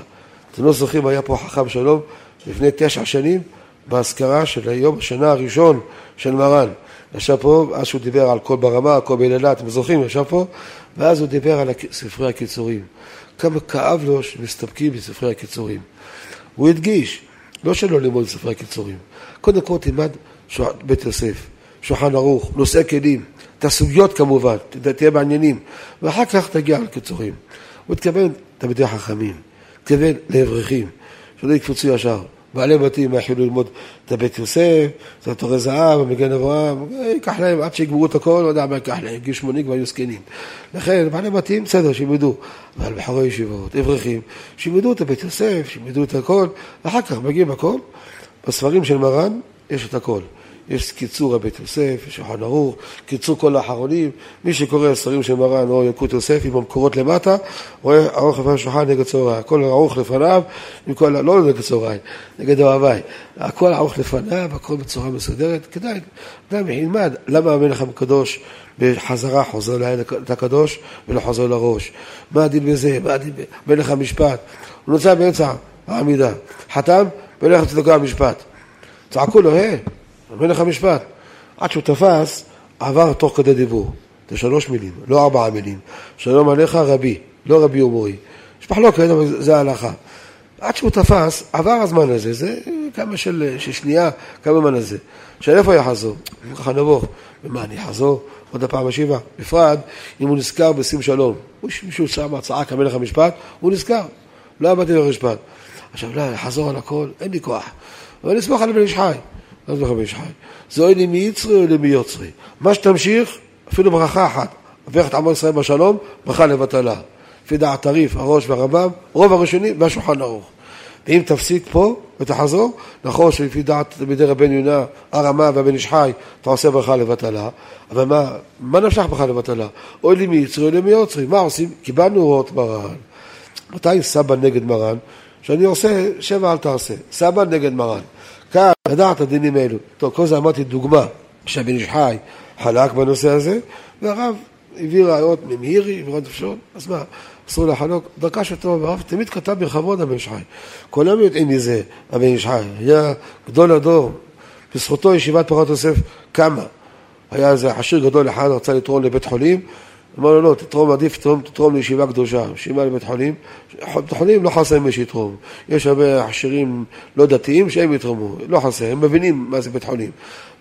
אתם לא זוכרים, היה פה חכם שלום לפני תשע שנים, באזכרה של היום, השנה הראשון של מרן. ישב פה, אז שהוא דיבר על כל ברמה, כל בלילה, אתם זוכרים, ישב פה, ואז הוא דיבר על ספרי הקיצורים. כמה כאב לו שמסתפקים בספרי הקיצורים. הוא הדגיש, לא שלא ללמוד ספרי הקיצורים, קודם כל תלמד בית יוסף, שולחן ערוך, נושאי כלים, את הסוגיות כמובן, תהיה בעניינים, ואחר כך תגיע לקיצורים. הוא התכוון תלמידי חכמים, התכוון לאברכים, שלא יקפצו ישר. בעלי בתים יחילו ללמוד את הבית יוסף, את התורי זהב, המגן אברהם, ייקח להם עד שיגמרו את הכל, לא יודע מה ייקח להם, גיל שמונים כבר היו זקנים. לכן, בעלי בתים, בסדר, שילמדו, אבל בחורי ישיבות, אברכים, שילמדו את הבית יוסף, שילמדו את הכל, ואחר כך מגיעים הכל. בספרים של מרן יש את הכל. יש קיצור הבית יוסף, יש שולחן ערוך, קיצור כל האחרונים. מי שקורא ספרים של מרן או ילקוט יוסף עם המקורות למטה, רואה ערוך לפני השולחן נגד צהריים. הכל ערוך לפניו, כל, לא נגד צהריים, נגד אוהביי. הכל ערוך לפניו, הכל בצורה מסודרת. כדאי, אדם ילמד למה המלך הקדוש בחזרה חוזר לעת הקדוש ולא חוזר לראש. מה הדין בזה? מה הדין במלך המשפט? הוא נמצא באמצע העמידה. חתם, מלך צדקה המשפט. צעקו לו, היי, מלך המשפט. עד שהוא תפס, עבר תוך כדי דיבור. זה שלוש מילים, לא ארבעה מילים. שלום עליך רבי, לא רבי ומורי. יש מחלוקת, אבל זה ההלכה. עד שהוא תפס, עבר הזמן הזה, זה כמה של, של שנייה, כמה זמן הזה. של איפה יחזור? ככה נבוך. ומה, אני אחזור עוד הפעם השיבה? בפרט, אם הוא נזכר בשים שלום. מישהו שם צעק המלך המשפט, הוא נזכר. לא עמדתי במשפט. עכשיו, לא, לחזור על הכל, אין לי כוח. אבל נסמוך על בן איש חי. בן איש חי. זוהי לי מיצרי או לי מיוצרי. מה שתמשיך, אפילו ברכה אחת. הברך את עמו ישראל בשלום, ברכה לבטלה. לפי דעת הריף, הראש והרמב"ם, רוב הראשונים והשולחן ערוך. ואם תפסיק פה ותחזור, נכון שלפי דעת תלמידי רבנו יונה, הרמה והבן איש חי, אתה עושה ברכה לבטלה, אבל מה, מה נמשך ברכה לבטלה? אוי לי מיצרי, אוי לי מיוצרי, מה עושים? קיבלנו הוראות מרן. מתי סבא נגד מרן? שאני עושה שבע אל תעשה, סבא נגד מרן. כאן, לדעת הדינים האלו. טוב, כל זה אמרתי דוגמה, שהבן איש חי חלק בנושא הזה, והרב הביא ראיות ממאירי ורד אפשון, אז מה, אסור לחלוק? דרכה של טוב הרב תמיד כתב בכבוד הבן איש חי. כולם יודעים מזה, הבן איש חי. היה גדול הדור, בזכותו ישיבת פרות יוסף קמה. היה איזה עשיר גדול אחד, רצה לתרום לבית חולים, אמר לו, לא, תתרום עדיף, תתרום, תתרום לישיבה קדושה, ישיבה לבית חולים. בית חולים לא חסר מי שיתרום. יש הרבה עשירים לא דתיים שהם יתרמו, לא חסר, הם מבינים מה זה בית חולים.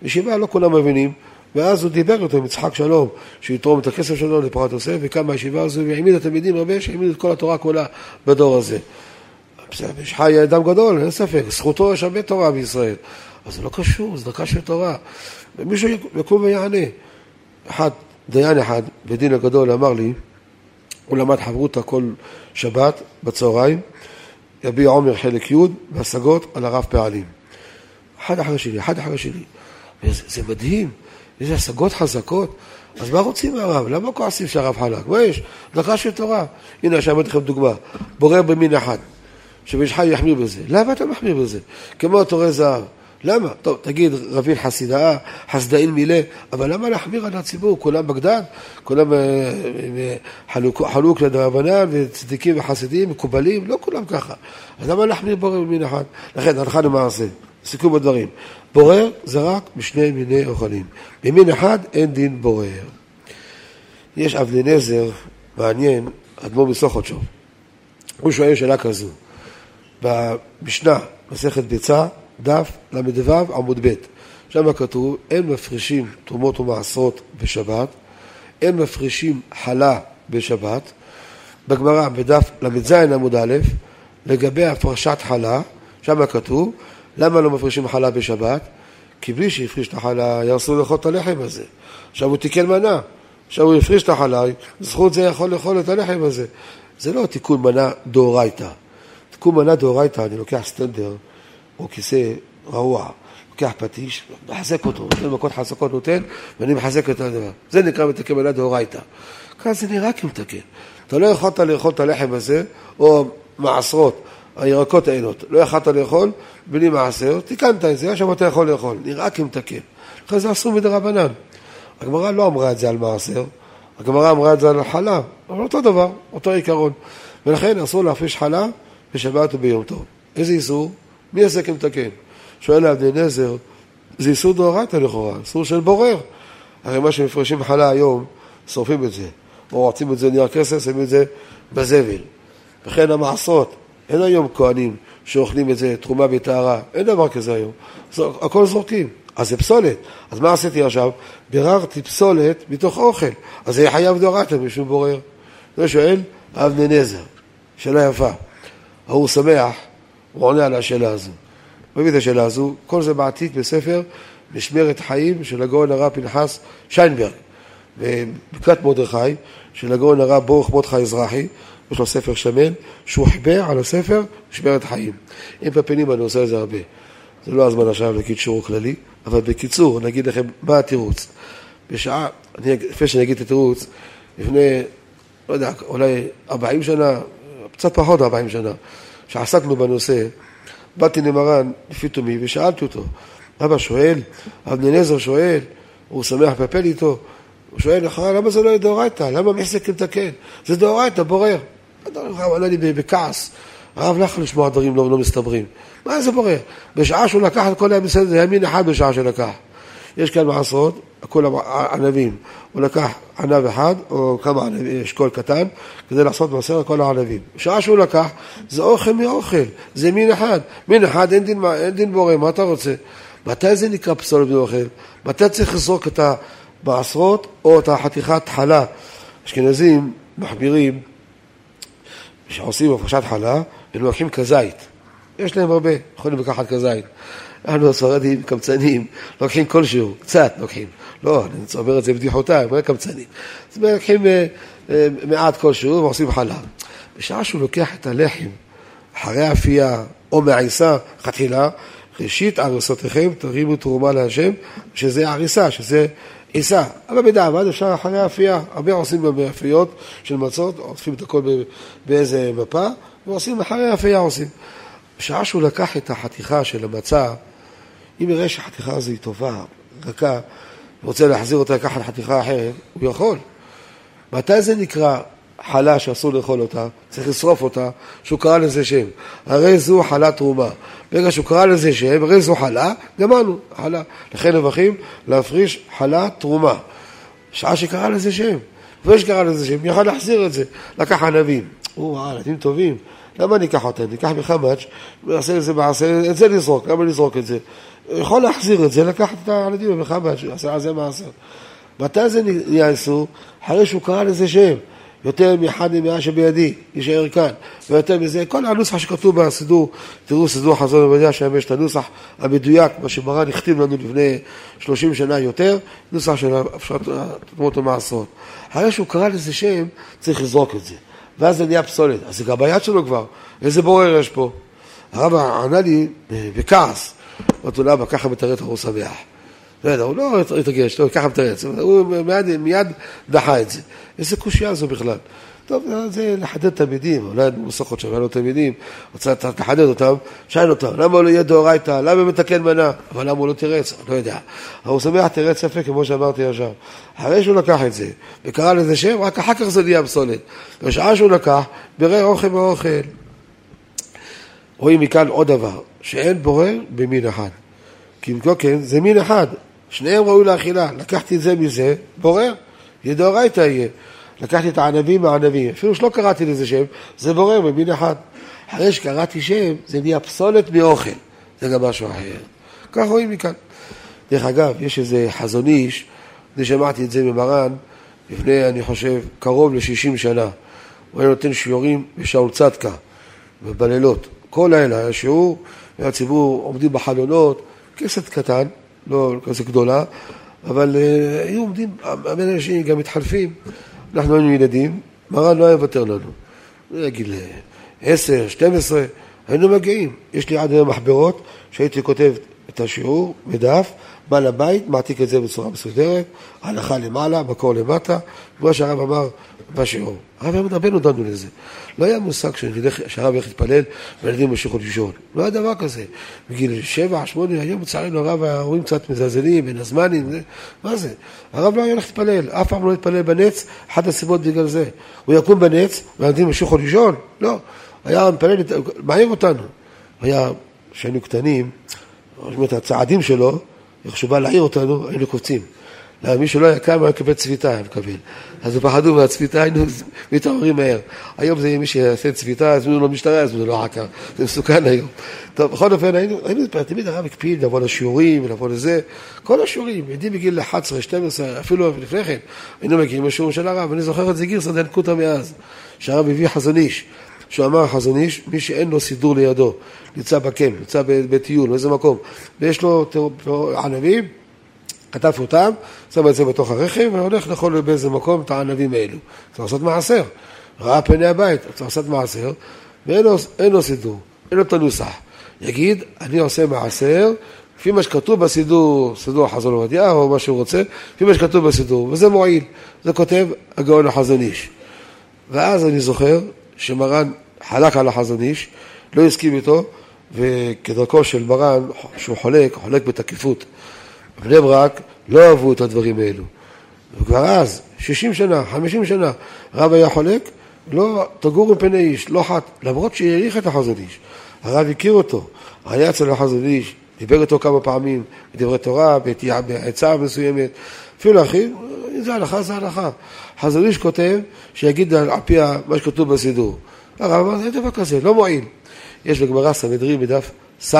ישיבה לא כולם מבינים, ואז הוא דיבר איתו עם יצחק שלום, שיתרום את הכסף שלו לפרט יוסף, וקם מהישיבה הזו והעמיד התלמידים הרבה שהעמיד את כל התורה כולה בדור הזה. בסדר, חי אדם גדול, אין ספק, זכותו יש הרבה תורה בישראל. אז זה לא קשור, זה דרכה של תורה. ומישהו יקום ויענה. אחד, דיין אחד, בדין הגדול, אמר לי, הוא למד חברותא כל שבת בצהריים, יביע עומר חלק י' בהשגות על הרב פעלים. אחד אחרי שלי, אחד אחרי שלי. וזה, זה מדהים, איזה השגות חזקות. אז מה רוצים מהרב? למה כועסים שהרב חלק? מה יש? דרכה של תורה. הנה, עכשיו אמרתי לכם דוגמה. בורר במין אחד. חי יחמיר בזה. למה אתה מחמיר בזה? כמו תורי זהב. למה? טוב, תגיד, רבין חסידאה, חסדאין מילה, אבל למה להחמיר על הציבור? כולם בגדד? כולם אה, אה, חלוק, חלוק לדרבנן וצדיקים וחסידים, מקובלים? לא כולם ככה. אז למה להחמיר בורר במין אחד? לכן, הלכה למעשה, סיכום הדברים. בורר זה רק בשני מיני אוכלים. במין אחד אין דין בורר. יש אבני נזר מעניין, אדמו"ר מסוכותשוב. הוא שואל שאלה כזו. במשנה, מסכת ביצה, דף ל"ו עמוד ב', שם כתוב, אין מפרישים תרומות ומעשרות בשבת, אין מפרישים חלה בשבת. בגמרא, בדף ל"ז עמוד א', לגבי הפרשת חלה, שם כתוב, למה לא מפרישים חלה בשבת? כי בלי שהפריש את החלה, אסור לאכול את הלחם הזה. עכשיו הוא תיקן מנה, עכשיו הוא הפריש את החלה, זכות זה יכול לאכול את הלחם הזה. זה לא תיקון מנה דאורייתא. תיקון מנה דאורייתא, אני לוקח סטנדר או כיסא רעוע, לוקח פטיש, מחזק אותו, נותן מכות חזקות נותן, ואני מחזק את הדבר. זה נקרא מתקן מנה דאורייתא. כאן זה נראה כמתקן. אתה לא יכולת לאכול את הלחם הזה, או מעשרות, הירקות האלה, לא יכולת לאכול בלי מעשר, תיקנת את זה, עכשיו אתה יכול לאכול, נראה כמתקן. לכן זה אסור מדי רבנן. הגמרא לא אמרה את זה על מעשר, הגמרא אמרה את זה על חלב, אבל אותו דבר, אותו עיקרון. ולכן אסור להפריש חלב בשבת וביום טוב. איזה איסור? מי יעשה כמתקן? שואל אבני נזר, זה איסור דאורייתא לכאורה, איסור של בורר. הרי מה שמפרשים חלה היום, שורפים את זה. או רוצים את זה נייר כסף, שמים את זה בזבל. וכן המעשרות, אין היום כהנים שאוכלים את זה, תרומה וטהרה, אין דבר כזה היום. הכל זורקים. אז זה פסולת. אז מה עשיתי עכשיו? ביררתי פסולת מתוך אוכל. אז זה חייב דאורייתא משום בורר. זה שואל אבני נזר, שאלה יפה. ההוא שמח, הוא עונה על השאלה הזו. מביא את השאלה הזו, כל זה מעתיק בספר משמרת חיים של הגאון הרב פנחס שיינברג. ובקלט מרדכי של הגאון הרב ברוך מרדכי אזרחי, יש לו ספר שמן, שהוא חיבר על הספר משמרת חיים. עם פפינים אני עושה את זה הרבה. זה לא הזמן עכשיו להגיד שיעור כללי, אבל בקיצור, נגיד לכם מה התירוץ. בשעה, אני, לפני שאני אגיד את התירוץ, לפני, לא יודע, אולי 40 שנה, קצת פחות 40 שנה, שעסקנו בנושא, באתי למרן לפי תומי ושאלתי אותו, אבא שואל, אבני נזר שואל, הוא שמח לפפל איתו, הוא שואל, למה זה לא דאורייתא? למה מחזק לתקן? זה דאורייתא, בורר. הרב ענה לי בכעס, הרב לא יכול לשמוע דברים לא, לא מסתברים. מה זה בורר? בשעה שהוא לקח את כל הימים בסדר, זה ימין אחד בשעה שלקח. יש כאן מעשרות, הכל ענבים. הוא לקח ענב אחד, או כמה ענבים, אשכול קטן, כדי לעשות מעשר כל הענבים. בשעה שהוא לקח, זה אוכל מאוכל, זה מין אחד. מין אחד, אין דין, אין דין בורא, מה אתה רוצה? מתי זה נקרא פסולת מאוכל? מתי צריך לזרוק את המעשרות או את החתיכת חלה? אשכנזים מחמירים, כשעושים הפרשת חלה, הם לוקחים כזית. יש להם הרבה, יכולים לקחת כזית. אנחנו הספרדים קמצנים, לוקחים כלשהו, קצת לוקחים. לא, אני אומר את זה בבדיחותיי, אבל קמצנים. אז לוקחים אה, אה, מעט כלשהו ועושים חלב. בשעה שהוא לוקח את הלחם אחרי אפייה או מעיסה, חתילה, ראשית עריסותיכם תרימו תרומה להשם, שזה עריסה, שזה עיסה. אבל בדיעבד אפשר אחרי אפייה, הרבה עושים גם באפיות של מצות, עוטפים את הכל באיזה מפה, ועושים אחרי אפייה עושים. בשעה שהוא לקח את החתיכה של המצה, אם יראה שהחתיכה הזו היא טובה, רכה, ורוצה להחזיר אותה לקחת חתיכה אחרת, הוא יכול. מתי זה נקרא חלה שאסור לאכול אותה, צריך לשרוף אותה, שהוא קרא לזה שם. הרי זו חלה תרומה. ברגע שהוא קרא לזה שם, הרי זו חלה, גמרנו, חלה. לכן נבחים להפריש חלה תרומה. שעה שקרא לזה שם. לפני שקרא לזה שם, יכל להחזיר את זה. לקח ענבים. ראה, ילדים טובים. למה ניקח אותם? ניקח מחמאץ', נעשה את זה מעשה, את זה נזרוק, למה נזרוק את זה? יכול להחזיר את זה, לקחת את הילדים מחמאץ', עשה על זה מעשה. מתי זה נהיה איסור? אחרי שהוא קרא לזה שם. יותר מאחד ממאה שבידי, יישאר כאן. ויותר מזה, כל הנוסח שכתוב בסידור, תראו סידור חזון עובדיה, שם יש את הנוסח המדויק, מה שמרן הכתיב לנו לפני שלושים שנה יותר, נוסח של הפשרת תמות ומעשרות. אחרי שהוא קרא לזה שם, צריך לזרוק את זה. ואז זה נהיה פסולת. אז זה גם ביד שלו כבר, איזה בורר יש פה? הרב ענה לי בכעס, אמרתי לו, למה ככה מתרץ הוא שמח. בסדר, הוא לא התרגש, לא, ככה מתרץ, הוא מיד, מיד דחה את זה. איזה קושייה זו בכלל. טוב, זה לחדד תלמידים, אולי שם, לא תלמידים, רוצה לחדד אותם, שאל אותם, למה לא יהיה דאורייתא, למה הוא מתקן מנה, אבל למה הוא לא תירץ, לא יודע. אבל הוא שמח תירץ יפה, כמו שאמרתי עכשיו. אחרי שהוא לקח את זה, וקרא לזה שם, רק אחר כך זה נהיה פסולת. בשעה שהוא לקח, בירר אוכל ואוכל. רואים מכאן עוד דבר, שאין בורר במין אחד. כי אם כן, זה מין אחד, שניהם ראוי לאכילה. לקחתי את זה מזה, בורר, ידאורייתא יהיה. לקחתי את הענבים מהענבים, אפילו שלא קראתי לזה שם, זה בורר במין אחד. אחרי שקראתי שם, זה נהיה פסולת מאוכל, זה גם משהו אחר. כך רואים מכאן. דרך אגב, יש איזה חזון איש, אני שמעתי את זה ממרן לפני, אני חושב, קרוב ל-60 שנה. הוא היה נותן שיעורים בשאול צדקה, ובלילות. כל לילה היה שיעור, והציבור עומדים בחלונות, כסת קטן, לא כזה גדולה, אבל uh, היו עומדים, הרבה אנשים גם מתחלפים. אנחנו היינו ילדים, מרן לא היה מוותר לנו. גיל עשר, שתים עשרה, היינו מגיעים. יש לי עד היום מחברות שהייתי כותב את השיעור בדף, בא לבית, מעתיק את זה בצורה מסודרת, הלכה למעלה, מקור למטה, כמו שהרב אמר בשיעור. הרב אמר, רבנו דנו לזה. לא היה מושג שהרב ילך להתפלל והילדים ימשיכו לישון. לא היה דבר כזה. בגיל שבע, שמונה, היום לצערנו הרב ההורים קצת מזלזלים, בין הזמנים, מה זה? הרב לא היה הולך להתפלל, אף פעם לא התפלל בנץ, אחת הסיבות בגלל זה. הוא יקום בנץ והילדים ימשיכו לישון? לא. היה מתפלל, מעיר אותנו. היה, כשהיינו קטנים, הצעדים שלו, איך שהוא בא להעיר אותנו, היינו קופצים. מי שלא היה קם, היה מקבל צביתה, היה מקבל. אז הם פחדו מהצביתה, היינו מתעוררים מהר. היום זה מי שיעשה צביתה, הזמינו לו משטרה, הזמינו לו עקר. זה מסוכן היום. טוב, בכל אופן, היינו, היינו, תמיד הרב הקפיד לבוא לשיעורים ולבוא לזה. כל השיעורים, ילדים בגיל 11, 12, אפילו לפני כן, היינו מגיעים לשיעורים של הרב. אני זוכר את זה גירסא דנקותא מאז, שהרב הביא חזון איש. שהוא אמר חזון איש, מי שאין לו סידור לידו, נמצא בקם, נמצא בטיול, באיזה מקום, ויש לו ענבים, כתב אותם, שם את זה בתוך הרכב, והולך לאכול באיזה מקום את הענבים האלו. צריך לעשות מעשר. ראה פני הבית, צריך לעשות מעשר, ואין לו, לו סידור, אין לו את הנוסח. יגיד, אני עושה מעשר, לפי מה שכתוב בסידור, סידור החזון עובדיה, או מה שהוא רוצה, לפי מה שכתוב בסידור, וזה מועיל. זה כותב הגאון החזון איש. ואז אני זוכר שמרן חלק על החזון איש, לא הסכים איתו, וכדרכו של מרן, שהוא חולק, חולק בתקיפות. בני ברק לא אהבו את הדברים האלו. וכבר אז, 60 שנה, 50 שנה, רב היה חולק, לא תגור מפני איש, לא חת, למרות שהעריך את החזון איש. הרב הכיר אותו, היה אצל החזון איש, דיבר איתו כמה פעמים בדברי תורה, בעצה מסוימת, אפילו אחי, זה הלכה, זה הלכה. חזון איש כותב שיגיד על פי מה שכתוב בסידור. הרב אמר, אין דבר כזה, לא מועיל. יש בגמרא סנהדרין בדף ס',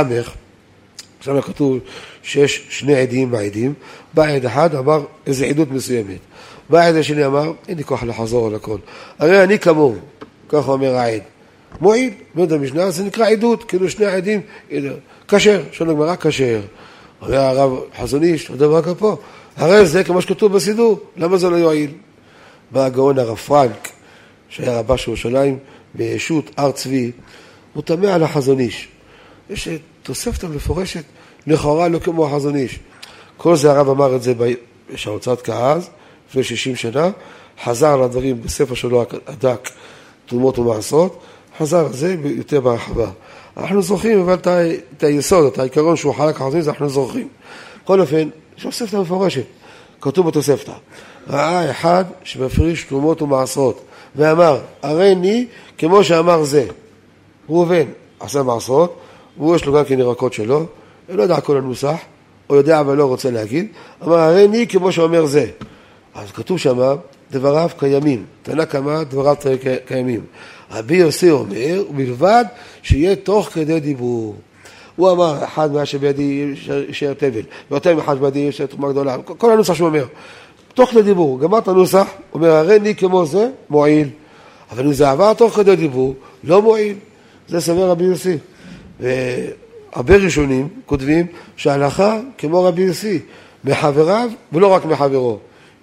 שם כתוב שיש שני עדים בעדים, בא עד אחד, אמר איזה עדות מסוימת. בא העד השני אמר, אין לי כוח לחזור על הכל. הרי אני כמוהו, ככה אומר העד. מועיל, מאוד המשנה, זה נקרא עדות, כאילו שני עדים, כשר, שואל הגמרא כשר. אומר הרב חזון איש, אותו דבר פה, הרי זה כמו שכתוב בסידור, למה זה לא יועיל? בא הגאון הרב פרנק, שהיה רבה של ירושלים, בישות הר צבי, הוא תמה על החזון איש. יש תוספת המפורשת, לכאורה לא כמו החזון איש. כל זה הרב אמר את זה בשעוצת כעז, לפני 60 שנה, חזר על הדברים בספר שלו הדק, תרומות ומעשרות, חזר על זה יותר בהרחבה. אנחנו זוכרים אבל את היסוד, את העיקרון שהוא חלק החזון איש, אנחנו זוכרים. בכל אופן, יש תוספתא מפורשת, כתוב בתוספתא. ראה אחד שמפריש תרומות ומעשרות, ואמר, הריני כמו שאמר זה. ראובן עשה מעשרות, והוא יש לו גם כן ירקות שלו, הוא לא יודע כל הנוסח, הוא יודע אבל לא רוצה להגיד, אמר הריני כמו שאומר זה. אז כתוב שמה, דבריו קיימים. תנא קמא, דבריו קיימים. רבי יוסי אומר, ובלבד שיהיה תוך כדי דיבור. הוא אמר, אחד מה שבידי יישאר תבל, ויותר מאחד בידי יישאר תרומה גדולה. כל הנוסח שהוא אומר. תוך כדי דיבור, גמר את הנוסח, אומר, הרי אני כמו זה, מועיל. אבל אם זה עבר תוך כדי דיבור, לא מועיל. זה סבר רבי יוסי. והרבה ראשונים כותבים שההלכה כמו רבי יוסי, מחבריו ולא רק מחברו.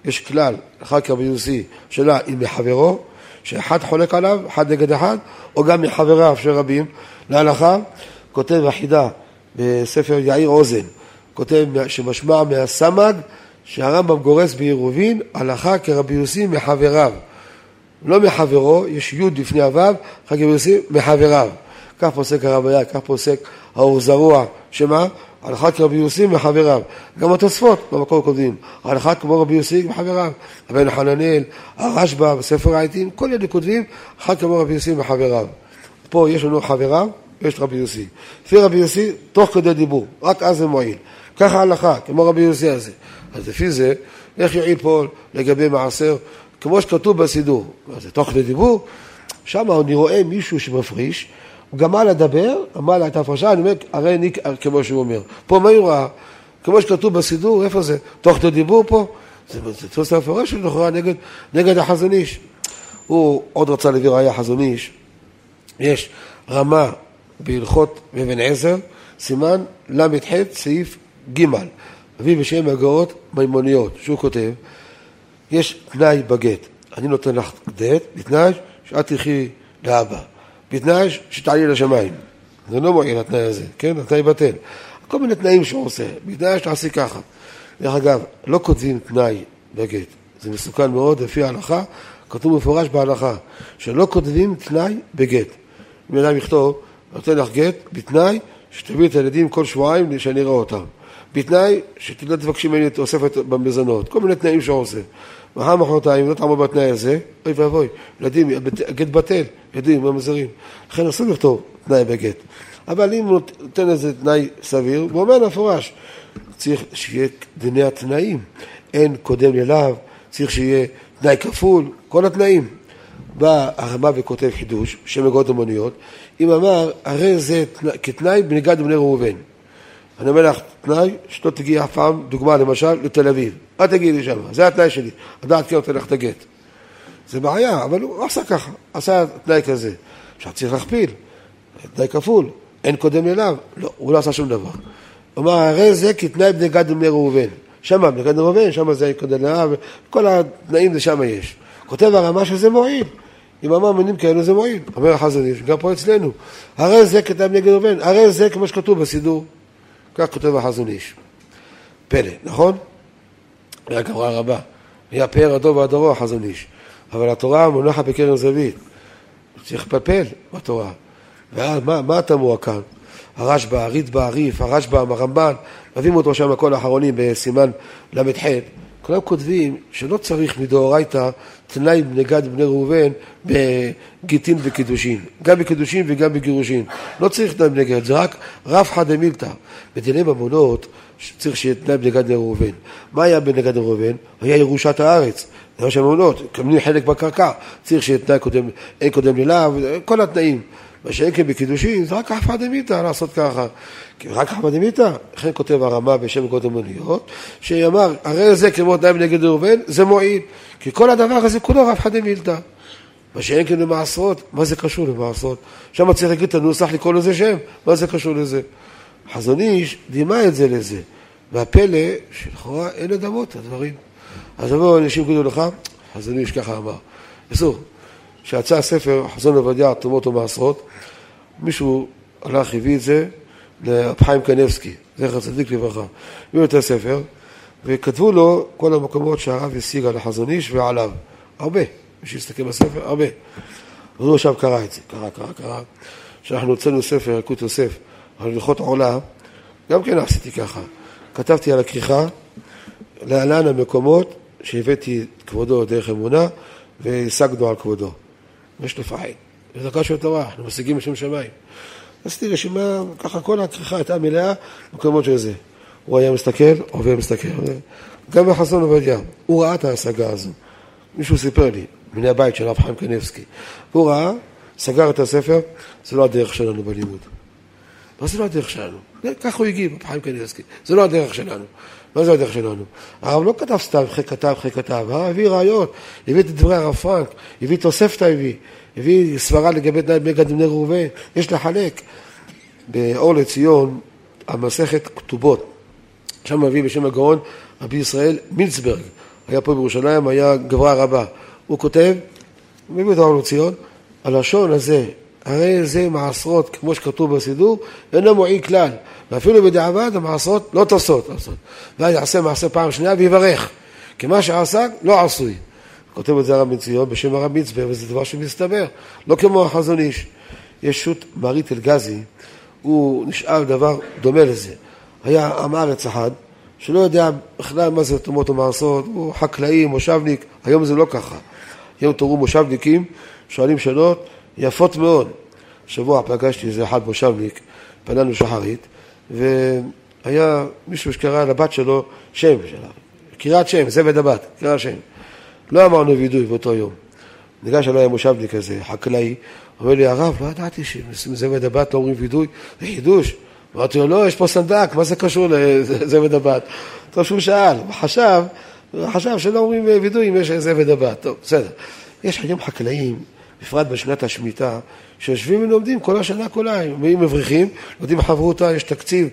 יש כלל, אחד כרבי יוסי, שאלה אם מחברו, שאחד חולק עליו, אחד נגד אחד, או גם מחבריו של רבים, להלכה, כותב החידה בספר יאיר אוזן, כותב שמשמע מהסמ"ג שהרמב"ם גורס בעירובין הלכה כרבי יוסי מחבריו. לא מחברו, יש י' לפני הו', חג רבי יוסי מחבריו. כך פוסק הרב היה, כך פוסק האור זרוע, שמה? הלכה כרבי יוסי מחבריו. גם התוספות במקור כותבים, הלכה כמו רבי יוסי מחבריו. הבן חננאל, הרשב"א, בספר העיתים, כל אלה כותבים, הלכה כמו רבי יוסי מחבריו. פה יש לנו חבריו, ויש רבי יוסי. לפי רבי יוסי, תוך כדי דיבור, רק אז זה מועיל. ככה ההלכה, כמו רבי יוסי הזה. אז לפי זה, איך יועיל פה לגבי מעשר, כמו שכתוב בסידור, זה תוך כדי דיבור, שם אני רואה מישהו שמפריש, הוא גמר לדבר, אמר לה את ההפרשה, אני אומר, הרי אני כמו שהוא אומר. פה מה הוא ראה? כמו שכתוב בסידור, איפה זה? תוך כדי דיבור פה? זה תפוס המפורש שלו לכאורה נגד, נגד החזון איש. הוא עוד רצה להביא ראייה חזון איש. יש רמה בהלכות אבן עזר, סימן ל"ח, סעיף ג', אבי בשם הגאות מימוניות, שהוא כותב, יש תנאי בגט, אני נותן לך גט, בתנאי שאת תלכי לאבא, בתנאי שתעלי לשמיים. זה לא מועיל התנאי הזה, כן? התנאי בטל. כל מיני תנאים שהוא עושה, בתנאי שתעשי ככה. דרך אגב, לא כותבים תנאי בגט, זה מסוכן מאוד לפי ההלכה, כתוב מפורש בהלכה, שלא כותבים תנאי בגט. אם אדם יכתוב, נותן לך גט, בתנאי שתביא את הילדים כל שבועיים שאני אראה אותם. בתנאי שתדע תבקשי ממני תוספת במזונות, כל מיני תנאים שהוא עושה. מחר מחרתיים, לא תעמוד בתנאי הזה, אוי ואבוי, ילדים, גט בטל, ילדים במזרים. לכן אסור לכתוב תנאי בגט. אבל אם הוא נותן איזה תנאי סביר, הוא אומר למפורש, צריך שיהיה דיני התנאים. אין קודם ללאו, צריך שיהיה תנאי כפול, כל התנאים. בא הרמב"ם וכותב חידוש, שם מגעות המוניות, אם אמר, הרי זה כתנאי בנגד בני ראובן. אני אומר לך, תנאי שלא תגיעי אף פעם, דוגמה למשל, לתל אביב. אל תגיעי לי שם, זה התנאי שלי. הדעת כן נותן לך את הגט. זה בעיה, אבל הוא עשה ככה, עשה תנאי כזה. עכשיו צריך להכפיל, תנאי כפול, אין קודם אליו. לא, הוא לא עשה שום דבר. הוא אמר, הרי זה כתנאי בני גד ראובן. שמה, בני גד ראובן, שמה זה קודם אליו, כל התנאים זה שמה יש. כותב הרמה שזה מועיל. אם אמר מינים כאלו זה מועיל. אומר החזון איש, גם פה אצלנו. הרי זה כתב נגד ראובן, הרי זה כמו שכתוב בסידור. כך כותב החזון איש. פלא, נכון? היה גמרא רבה. היה פאר הדור והדורו החזון איש. אבל התורה מונחת בקרן זווית. צריך לפלפל בתורה. ואז מה, מה התמוה כאן? הרשב"א, הריטב"א, הריף, הרשב"א, הרמב"ן, מביאים אותו שם הכל האחרונים בסימן ל"ח. כולם כותבים שלא צריך מדאורייתא תנאי בנגד בני ראובן בגיטין וקידושין, גם בקידושין וגם בגירושין. לא צריך תנאי בנגד, זה רק רב דמילתא. בדיני ממונות צריך שיהיה תנאי בנגד בני ראובן. מה היה בנגד בני ראובן? היה ירושת הארץ. זה מה שהממונות, קמנים חלק בקרקע, צריך שיהיה תנאי קודם, אין קודם ללאו, כל התנאים. מה שאין כן בקידושין, זה רק אחמד דמיתא לעשות ככה. רק אחמד דמיתא, לכן כותב הרמה בשם מקורות המוניות, שאמר, הרי זה כמו תנאי בנגד ראובן, זה מועיל. כי כל הדבר הזה כולו רב חד דמילתא. מה שאין כן במעשרות, מה זה קשור למעשרות? שם צריך להגיד את הנוסח לקרוא לזה שם, מה זה קשור לזה? חזון איש דימה את זה לזה. והפלא, שלכאורה אין אדמות הדברים. אז אמרו אנשים יגידו לך, חזון איש ככה אמר. אסור. כשיצא הספר, חזון עובדיה, תרומות ומעשרות, מישהו הלך, הביא את זה לרב חיים קנבסקי, זכר צדיק לברכה. הביאו את הספר, וכתבו לו כל המקומות שהרב השיג על החזון איש ועליו. הרבה. מי שיסתכל בספר, הרבה. אז הוא עכשיו קרא את זה, קרא, קרא, קרא. כשאנחנו הוצאנו ספר, ילקוט יוסף, על הלכות עולה, גם כן עשיתי ככה. כתבתי על הכריכה, להלן המקומות שהבאתי את כבודו דרך אמונה, והשגנו על כבודו. יש לפחד. זה דרכה של תורה, אנחנו משיגים לשם שמיים. עשיתי רשימה, ככה כל הכריכה הייתה מלאה במקומות של זה. הוא היה מסתכל, עובר מסתכל. גם בחסון עובדיה, הוא ראה את ההשגה הזו. מישהו סיפר לי, בני הבית של הרב חיים קניבסקי. הוא ראה, סגר את הספר, זה לא הדרך שלנו בלימוד. מה זה לא הדרך שלנו? ככה הוא הגיב, חיים קניבסקי. זה לא הדרך שלנו. מה זה הדרך שלנו? הרב לא כתב סתם אחרי כתב אחרי כתב, הרב הביא ראיות, הביא את דברי הרב פרנק, הביא תוספתא הביא, הביא סברה לגבי מגד בני ראובן, יש לחלק. באור לציון, המסכת כתובות, שם מביא בשם הגאון רבי ישראל מילצברג, היה פה בירושלים, היה גברה רבה. הוא כותב, מביא את האור לציון, הלשון הזה, הרי זה מעשרות, כמו שכתוב בסידור, אינו מועיל כלל. ואפילו בדיעבד המעשרות לא תוסעות לעשות. ואז יעשה מעשה פעם שנייה ויברך. כי מה שעשה לא עשוי. כותב את זה הרב מציון בשם הרב מצבר, וזה דבר שמסתבר. לא כמו החזון איש. יש שו"ת מרית אלגזי, הוא נשאר דבר דומה לזה. היה עם הארץ אחד, שלא יודע בכלל מה זה תרומות ומעשרות, הוא חקלאי, מושבניק, היום זה לא ככה. היום תראו מושבניקים, שואלים שאלות יפות מאוד. שבוע פגשתי איזה אחד מושבניק, פנינו שחרית, והיה מישהו שקרא לבת שלו שם שלה, קריאת שם, זבד הבת, קריאת שם. לא אמרנו וידוי באותו יום. ניגש אליי המושבניק הזה, חקלאי, אומר לי, הרב, לא ידעתי שזבד הבת לא אומרים וידוי, זה חידוש. אמרתי לו, לא, יש פה סנדק, מה זה קשור לזבד הבת? טוב שהוא שאל, חשב, חשב שלא אומרים וידוי אם יש זבד הבת. טוב, בסדר. יש היום חקלאים, בפרט בשנת השמיטה, שיושבים ולומדים כל השנה כולה, ואם מבריחים, לומדים חברותא, יש תקציב.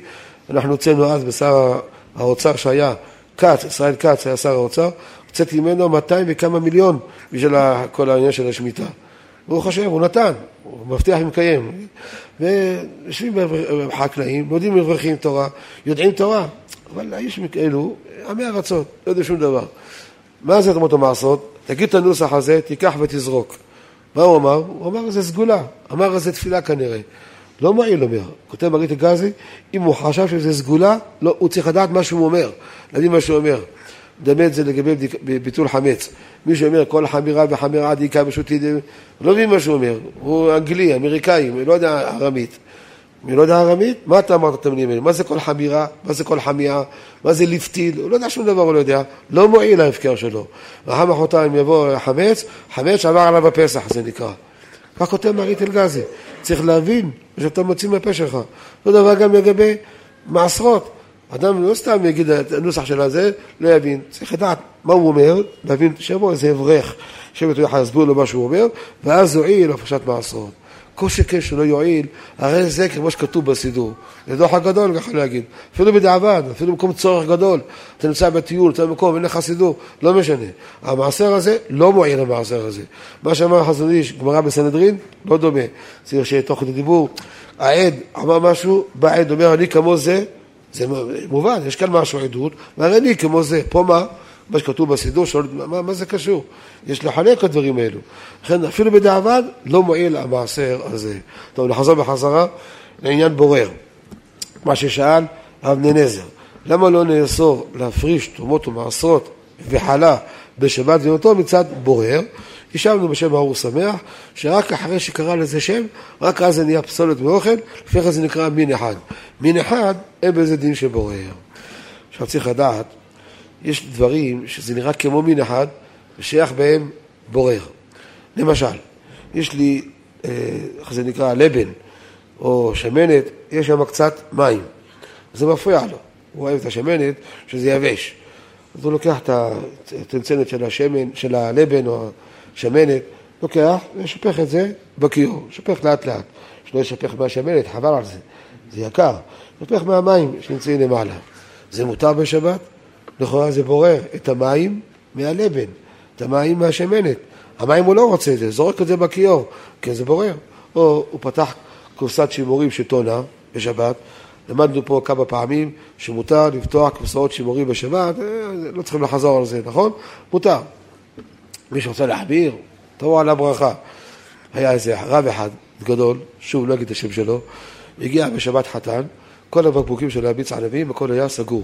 אנחנו הוצאנו אז בשר האוצר שהיה, כץ, ישראל כץ היה שר האוצר, הוצאתי ממנו 200 וכמה מיליון בשביל כל העניין של השמיטה. ברוך השם, הוא נתן, הוא מבטיח ומקיים. ויושבים בחקלאים, לומדים מבריחים תורה, יודעים תורה, אבל האיש אלו, עמי ארצות, לא יודעים שום דבר. מה זה תמות המעשות? תגיד את הנוסח הזה, תיקח ותזרוק. מה הוא אמר? הוא אמר איזה סגולה, אמר איזה תפילה כנראה. לא מועיל אומר, כותב מרית הגזי, אם הוא חשב שזה סגולה, לא, הוא צריך לדעת מה שהוא אומר, להבין מה שהוא אומר. מדמה את זה לגבי ביטול חמץ. מי שאומר כל חמירה וחמירה דיקה בשוטי, לא מבין מה שהוא אומר, הוא אנגלי, אמריקאי, לא יודע ארמית. מי לא יודע ארמית? מה אתה אמרת את המילים האלה? מה זה כל חמירה? מה זה כל חמייה? מה זה ליפטיל? הוא לא יודע שום דבר, הוא לא יודע. לא מועיל ההפקר שלו. ואחר מחרתיים יבוא חמץ, חמץ עבר עליו הפסח, זה נקרא. כך כותב מרית אלגזי. צריך להבין שאתה מוציא מהפה שלך. אותו דבר גם לגבי מעשרות. אדם לא סתם יגיד את הנוסח של הזה, לא יבין. צריך לדעת מה הוא אומר, להבין שיבוא איזה אברך, שבט הוא להסביר לו מה שהוא אומר, ואז יועיל הפרשת מעשרות. כל שכן שלא יועיל, הרי זה כמו שכתוב בסידור. זה דוח הגדול, ככה להגיד. אפילו בדיעבד, אפילו במקום צורך גדול. אתה נמצא בטיול, אתה במקום, אין לך סידור, לא משנה. המעשר הזה לא מועיל המעשר הזה. מה שאמר חזון איש, גמרא בסנהדרין, לא דומה. צריך שיהיה תוך כדי דיבור. העד אמר משהו, בא העד אומר, אני כמו זה, זה מובן, יש כאן משהו עדות, והרי אני כמו זה. פה מה? מה שכתוב בסידור, שואל, מה, מה זה קשור? יש לחלק את הדברים האלו. לכן אפילו בדיעבד לא מועיל המעשר הזה. טוב, נחזור בחזרה לעניין בורר. מה ששאל אבני נזר, למה לא נאסור להפריש תרומות ומעשרות וחלה בשבת ויונתו מצד בורר? השבנו בשם האור שמח, שרק אחרי שקרא לזה שם, רק אז זה נהיה פסולת מאוכל, לפי כן זה נקרא מין אחד. מין אחד, אין בזה דין של בורר. עכשיו צריך לדעת יש דברים שזה נראה כמו מין אחד, ושייך בהם בורר. למשל, יש לי, אה, איך זה נקרא, לבן או שמנת, יש שם קצת מים. זה מפריע לו. הוא אוהב את השמנת, שזה יבש. אז הוא לוקח את הצנצנת של השמן, של הלבן או השמנת, לוקח ושופך את זה בכיור, שופך לאט לאט. שלא ישפך מהשמנת, חבל על זה, זה יקר. שופך מהמים שנמצאים למעלה. זה מותר בשבת? לכאורה זה בורר את המים מהלבן, את המים מהשמנת. המים הוא לא רוצה את זה, זורק את זה בכיור, כי זה בורר. או הוא פתח קופסת שימורים שטונה בשבת, למדנו פה כמה פעמים שמותר לפתוח קופסאות שימורים בשבת, אה, לא צריכים לחזור על זה, נכון? מותר. מי שרוצה להחביר, תבוא על הברכה. היה איזה רב אחד גדול, שוב לא אגיד את השם שלו, הגיע בשבת חתן, כל הבקבוקים של להביץ ענבים, הכל היה סגור.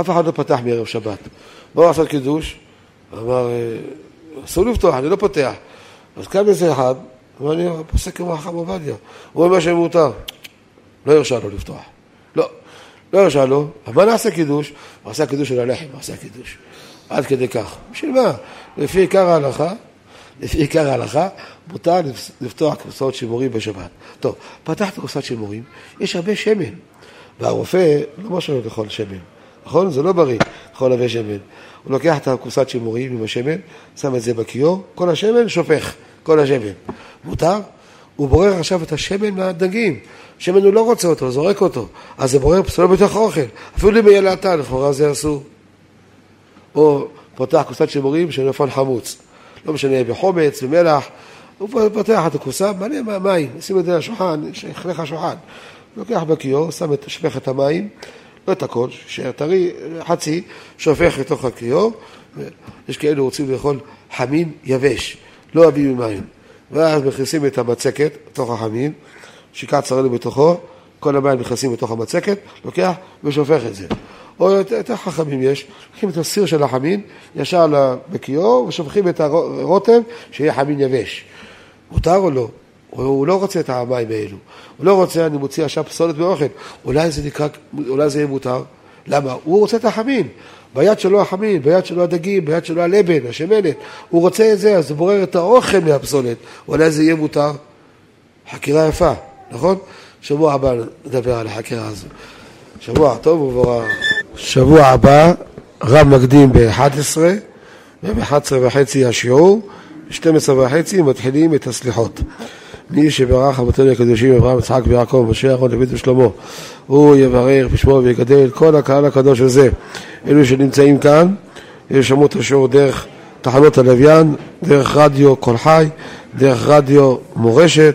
אף אחד לא פתח מערב שבת. באו לעשות קידוש, אמר, אה, אסור לפתוח, אני לא פותח. אז קם איזה אחד, אמר לי, פוסק כמו החם עובדיה. הוא אומר שמותר. לא הרשה לו לפתוח. לא, לא הרשה לו, אבל נעשה קידוש? הוא עשה קידוש של הלחם, עשה קידוש. עד כדי כך. בשביל מה? לפי עיקר ההלכה, לפי עיקר ההלכה, מותר לפתוח קופסאות שימורים בשבת. טוב, פתחת קופסת שימורים, יש הרבה שמן, והרופא לא מרשה לו לאכול שמן, נכון? זה לא בריא לאכול הרבה שמן. הוא לוקח את הקופסת שימורים עם השמן, שם את זה בכיור, כל השמן שופך, כל השמן. מותר? הוא בורר עכשיו את השמן מהדגים. שמן הוא לא רוצה אותו, זורק אותו. אז זה בורר פסולו בתוך האוכל. אפילו אם יהיה לאטה, לכאורה זה אסור. או פותח קופסת שימורים של נפל חמוץ. לא משנה, בחומץ, במלח. הוא פותח את הקופסה, מלא מים, שים את זה על השולחן, שיחלך השולחן. לוקח בכיור, שם את שפכת המים, לא את הכל, שישאר טרי, חצי, שופך לתוך הכיור. יש כאלו רוצים לאכול חמין יבש, לא אוהבים עם מים. ואז מכניסים את המצקת לתוך החמין, שיקע צרנו בתוכו, כל המים נכנסים לתוך המצקת, לוקח ושופך את זה. או יותר חכמים יש, לוקחים את הסיר של החמין ישר בכיור ושופכים את הרוטב שיהיה חמין יבש. מותר או לא? הוא לא רוצה את המים האלו. הוא לא רוצה, אני מוציא עכשיו פסולת באוכל. אולי זה נקרא, אולי זה יהיה מותר. למה? הוא רוצה את החמין. ביד שלו החמין, ביד שלו הדגים, ביד שלו הלבן, השמנת. הוא רוצה את זה, אז הוא בורר את האוכל מהפסולת. אולי זה יהיה מותר. חקירה יפה, נכון? שבוע הבא נדבר על החקירה הזו. שבוע טוב ובורר. שבוע הבא, רב מקדים ב-11, וב-11 וחצי השיעור, ב-12 וחצי מתחילים את הסליחות. מי שברך אבותינו הקדושים, אברהם, יצחק ויעקב, משה, אהרון, דוד ושלמה, הוא יברך בשמו ויגדל כל הקהל הקדוש הזה. אלו שנמצאים כאן, ישמעו את השיעור דרך תחנות הלוויין, דרך רדיו קול חי, דרך רדיו מורשת,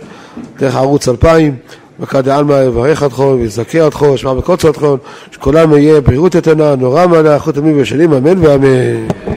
דרך ערוץ 2000, מכא דעלמא יברך אתכם ויזכה אתכם, ישמע בקוצר אתכם, שכולם יהיה בריאות איתנה, נורא מלא, איכות ימים ושנים, אמן ואמן.